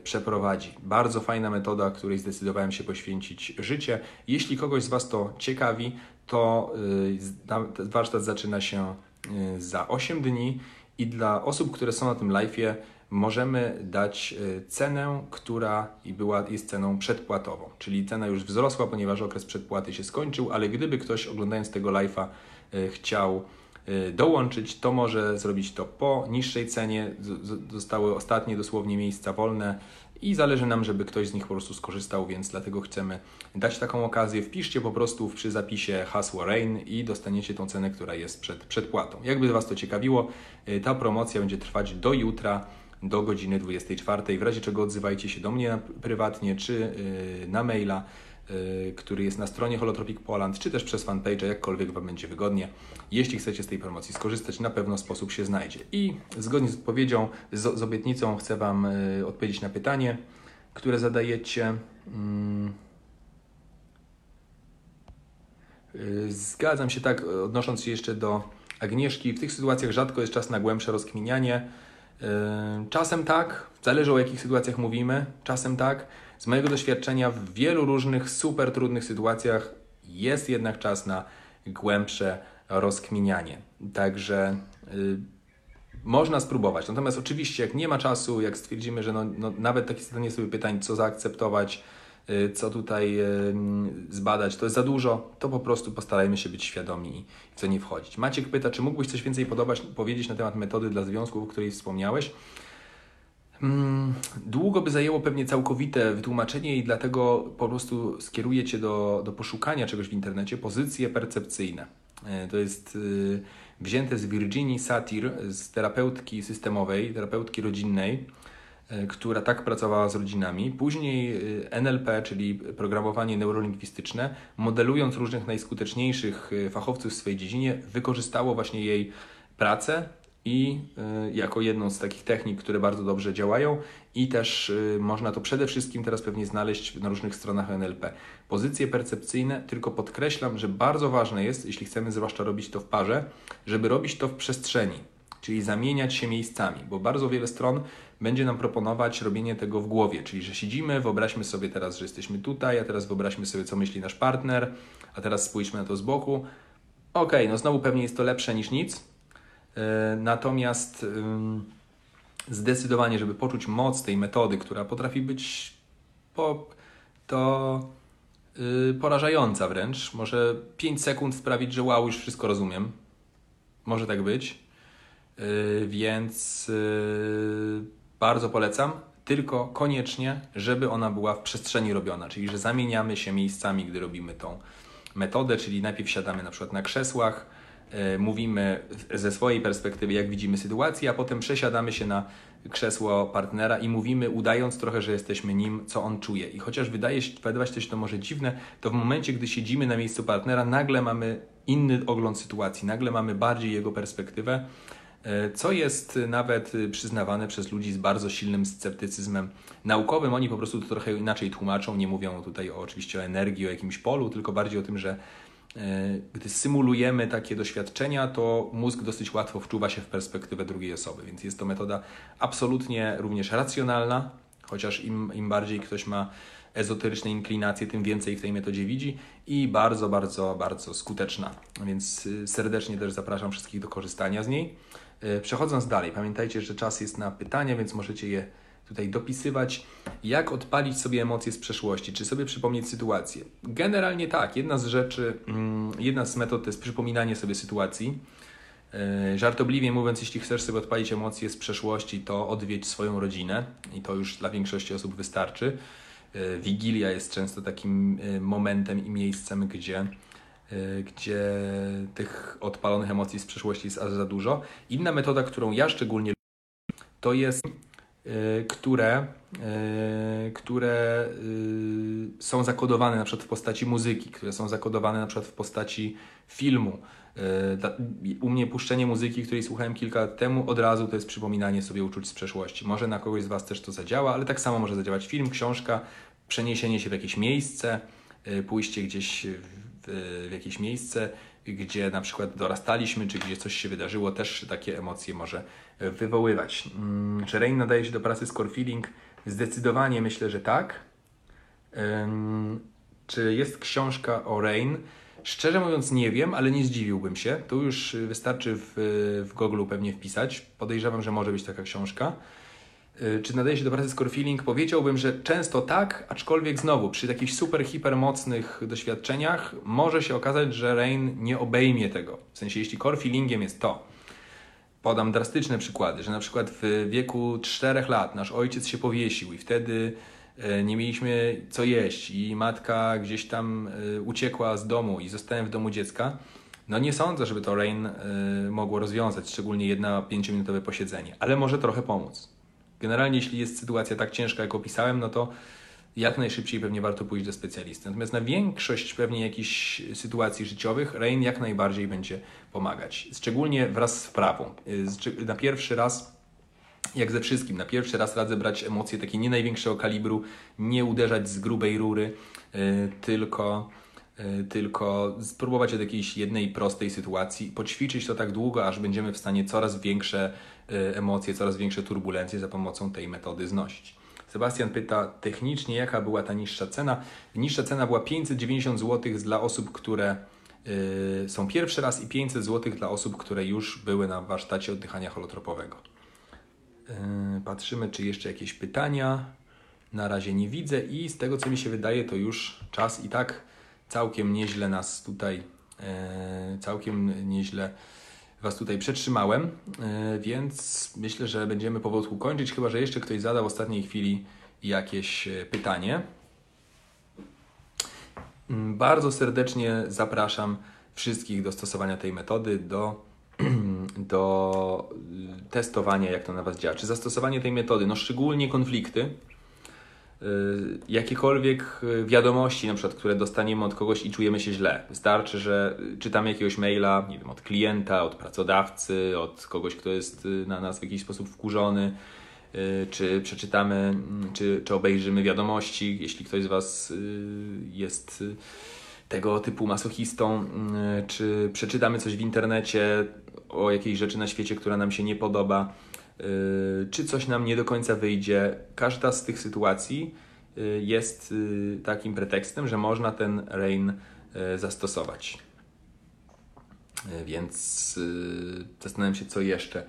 przeprowadzi. Bardzo fajna metoda, której zdecydowałem się poświęcić życie. Jeśli kogoś z Was to ciekawi, to e, warsztat zaczyna się e, za 8 dni i dla osób, które są na tym live'ie, możemy dać cenę, która była, jest ceną przedpłatową. Czyli cena już wzrosła, ponieważ okres przedpłaty się skończył, ale gdyby ktoś oglądając tego live'a chciał dołączyć, to może zrobić to po niższej cenie. Zostały ostatnie dosłownie miejsca wolne i zależy nam, żeby ktoś z nich po prostu skorzystał, więc dlatego chcemy dać taką okazję. Wpiszcie po prostu przy zapisie hasło RAIN i dostaniecie tą cenę, która jest przed przedpłatą. Jakby Was to ciekawiło, y, ta promocja będzie trwać do jutra do godziny 24. W razie czego odzywajcie się do mnie prywatnie czy y, na maila. Y, który jest na stronie Holotropic Poland, czy też przez fanpage, jakkolwiek Wam będzie wygodnie. Jeśli chcecie z tej promocji skorzystać, na pewno sposób się znajdzie. I zgodnie z odpowiedzią, z, z obietnicą chcę Wam y, odpowiedzieć na pytanie, które zadajecie. Mm. Y, zgadzam się tak, odnosząc się jeszcze do Agnieszki. W tych sytuacjach rzadko jest czas na głębsze rozkminianie. Czasem tak, zależy o jakich sytuacjach mówimy, czasem tak z mojego doświadczenia w wielu różnych super trudnych sytuacjach jest jednak czas na głębsze rozkminianie. Także y, można spróbować. Natomiast oczywiście, jak nie ma czasu, jak stwierdzimy, że no, no, nawet takie zadanie sobie pytań, co zaakceptować, y, co tutaj y, zbadać, to jest za dużo, to po prostu postarajmy się być świadomi i co nie wchodzić. Maciek pyta, czy mógłbyś coś więcej podobać, powiedzieć na temat metody dla związków, o której wspomniałeś? Mm, długo by zajęło pewnie całkowite wytłumaczenie i dlatego po prostu skieruję Cię do, do poszukania czegoś w internecie. Pozycje percepcyjne. E, to jest y, wzięte z Virginii Satir, z terapeutki systemowej, terapeutki rodzinnej, e, która tak pracowała z rodzinami. Później y, NLP, czyli programowanie neurolingwistyczne, modelując różnych najskuteczniejszych y, fachowców w swojej dziedzinie, wykorzystało właśnie jej pracę i y, jako jedną z takich technik, które bardzo dobrze działają i też y, można to przede wszystkim teraz pewnie znaleźć na różnych stronach NLP. Pozycje percepcyjne, tylko podkreślam, że bardzo ważne jest, jeśli chcemy zwłaszcza robić to w parze, żeby robić to w przestrzeni, czyli zamieniać się miejscami, bo bardzo wiele stron będzie nam proponować robienie tego w głowie, czyli że siedzimy, wyobraźmy sobie teraz, że jesteśmy tutaj, a teraz wyobraźmy sobie, co myśli nasz partner, a teraz spójrzmy na to z boku. Ok, no znowu pewnie jest to lepsze niż nic, natomiast zdecydowanie, żeby poczuć moc tej metody, która potrafi być po, to y, porażająca wręcz, może 5 sekund sprawić, że wow, już wszystko rozumiem. Może tak być. Y, więc y, bardzo polecam, tylko koniecznie, żeby ona była w przestrzeni robiona, czyli że zamieniamy się miejscami, gdy robimy tą metodę, czyli najpierw siadamy na przykład na krzesłach, E, mówimy ze swojej perspektywy, jak widzimy sytuację, a potem przesiadamy się na krzesło partnera i mówimy, udając trochę, że jesteśmy nim, co on czuje. I chociaż wydaje się, wydawać to może dziwne, to w momencie, gdy siedzimy na miejscu partnera, nagle mamy inny ogląd sytuacji, nagle mamy bardziej jego perspektywę, e, co jest nawet przyznawane przez ludzi z bardzo silnym sceptycyzmem naukowym. Oni po prostu to trochę inaczej tłumaczą, nie mówią tutaj o, oczywiście o energii, o jakimś polu, tylko bardziej o tym, że gdy symulujemy takie doświadczenia, to mózg dosyć łatwo wczuwa się w perspektywę drugiej osoby, więc jest to metoda absolutnie również racjonalna, chociaż im, im bardziej ktoś ma ezoteryczne inklinacje, tym więcej w tej metodzie widzi i bardzo, bardzo, bardzo skuteczna. Więc y, serdecznie też zapraszam wszystkich do korzystania z niej. Y, przechodząc dalej, pamiętajcie, że czas jest na pytania, więc możecie je tutaj dopisywać. Jak odpalić sobie emocje z przeszłości? Czy sobie przypomnieć sytuację? Generalnie tak. Jedna z rzeczy, mm, jedna z metod to jest przypominanie sobie sytuacji. Y, żartobliwie mówiąc, jeśli chcesz sobie odpalić emocje z przeszłości, to odwiedź swoją rodzinę i to już dla większości osób wystarczy. E, Wigilia jest często takim e, momentem i miejscem, gdzie, e, gdzie tych odpalonych emocji z przeszłości jest aż za dużo. Inna metoda, którą ja szczególnie lubię, to jest które, które są zakodowane na przykład w postaci muzyki, które są zakodowane na przykład w postaci filmu. U mnie puszczenie muzyki, której słuchałem kilka lat temu, od razu to jest przypominanie sobie uczuć z przeszłości. Może na kogoś z Was też to zadziała, ale tak samo może zadziałać film, książka, przeniesienie się w jakieś miejsce, y, pójście gdzieś w, w jakieś miejsce, gdzie na przykład dorastaliśmy, czy gdzie coś się wydarzyło, też takie emocje może wywoływać. Mm, czy Rain nadaje się do pracy z Core Feeling? Zdecydowanie myślę, że tak. Czy jest książka o Rain? Szczerze mówiąc nie wiem, ale nie zdziwiłbym się. Tu już wystarczy w, w Google pewnie wpisać. Podejrzewam, że może być taka książka. Y, czy nadaje się do pracy z core feeling? Powiedziałbym, że często tak, aczkolwiek znowu przy takich super, hiper mocnych doświadczeniach może się okazać, że Rain nie obejmie tego. W sensie, jeśli core feelingiem jest to, podam drastyczne przykłady, że na przykład w wieku 4 lat nasz ojciec się powiesił i wtedy y, nie mieliśmy co jeść i matka gdzieś tam y, uciekła z domu i zostałem w domu dziecka, no nie sądzę, żeby to Rain mogło rozwiązać, szczególnie jedno 5-minutowe posiedzenie, ale może trochę pomóc. Generalnie, jeśli jest sytuacja tak ciężka, jak opisałem, no to jak najszybciej pewnie warto pójść do specjalisty. Natomiast na większość pewnie jakichś sytuacji życiowych Rain jak najbardziej będzie pomagać. Szczególnie wraz z wprawą. Na pierwszy raz jak ze wszystkim, na pierwszy raz radzę brać emocje takie nie największego kalibru, nie uderzać z grubej rury, yy, tylko, yy, tylko spróbować od jakiejś jednej prostej sytuacji, poćwiczyć to tak długo, aż będziemy w stanie coraz większe Y, emocje, coraz większe turbulencje za pomocą tej metody znosić. Sebastian pyta technicznie, jaka była ta niższa cena. Niższa cena była 590 zł dla osób, które y, są pierwszy raz i 500 zł dla osób, które już były na warsztacie oddychania holotropowego. Y, patrzymy, czy jeszcze jakieś pytania. Na razie nie widzę i z tego co mi się wydaje, to już czas i tak całkiem nieźle nas tutaj, całkiem nieźle Was tutaj przetrzymałem, e, więc myślę, że będziemy powolutku kończyć, chyba że jeszcze ktoś zadał w ostatniej chwili jakieś e, pytanie. Mm, bardzo serdecznie zapraszam wszystkich do stosowania tej metody, do, do y, testowania, jak to na Was działa. Czy zastosowanie tej metody, no szczególnie konflikty, jakiekolwiek y, wiadomości, na przykład, które dostaniemy od kogoś i czujemy się źle. Wystarczy, że czytamy jakiegoś maila, nie wiem, od klienta, od pracodawcy, od kogoś, kto jest y, na nas w jakiś sposób wkurzony, czy przeczytamy, mm, czy, czy obejrzymy wiadomości, jeśli ktoś z Was jest tego typu masochistą, czy przeczytamy coś w internecie o jakiejś rzeczy na świecie, która nam się nie podoba Y, czy coś nam nie do końca wyjdzie. Każda z tych sytuacji y, jest y, takim pretekstem, że można ten rain zastosować. Więc zastanawiam się, co jeszcze.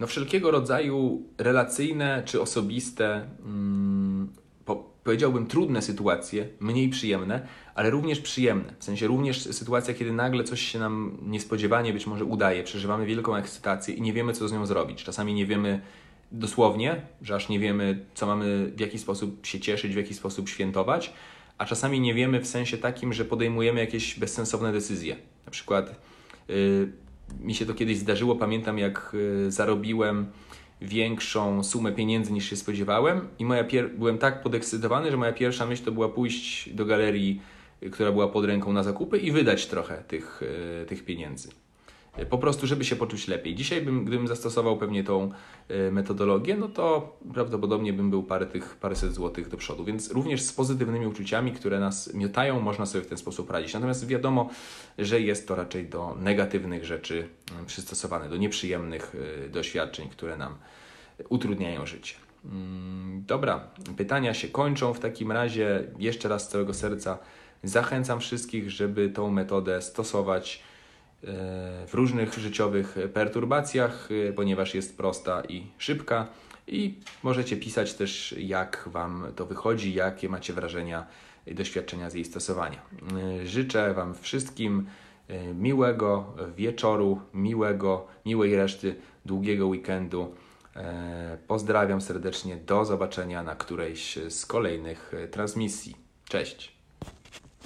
No, wszelkiego rodzaju relacyjne czy osobiste mm, powiedziałbym, trudne sytuacje, mniej przyjemne, ale również przyjemne. W sensie również sytuacja, kiedy nagle coś się nam niespodziewanie być może udaje, przeżywamy wielką ekscytację i nie wiemy, co z nią zrobić. Czasami nie wiemy dosłownie, że aż nie wiemy, co mamy, w jaki sposób się cieszyć, w jaki sposób świętować, a czasami nie wiemy w sensie takim, że podejmujemy jakieś bezsensowne decyzje. Na przykład yy, mi się to kiedyś zdarzyło, pamiętam jak yy, zarobiłem większą sumę pieniędzy niż się spodziewałem i moja byłem tak podekscytowany, że moja pierwsza myśl to była pójść do galerii, która była pod ręką na zakupy i wydać trochę tych, e, tych pieniędzy. E, po prostu, żeby się poczuć lepiej. Dzisiaj bym, gdybym zastosował pewnie tą e, metodologię, no to prawdopodobnie bym był parę tych, paręset złotych do przodu, więc również z pozytywnymi uczuciami, które nas miotają, można sobie w ten sposób radzić. Natomiast wiadomo, że jest to raczej do negatywnych rzeczy mm, przystosowane, do nieprzyjemnych e, doświadczeń, które nam utrudniają życie. Mm, Dobra, pytania się kończą. W takim razie jeszcze raz z całego serca zachęcam wszystkich, żeby tą metodę stosować e, w różnych życiowych perturbacjach, e, ponieważ jest prosta i szybka. I możecie pisać też, jak Wam to wychodzi, jakie macie wrażenia i doświadczenia z jej stosowania. E, Życzę Wam wszystkim e, miłego wieczoru, miłego, miłej reszty długiego weekendu. E, Pozdrawiam serdecznie. Do zobaczenia na którejś z kolejnych e, transmisji. Cześć.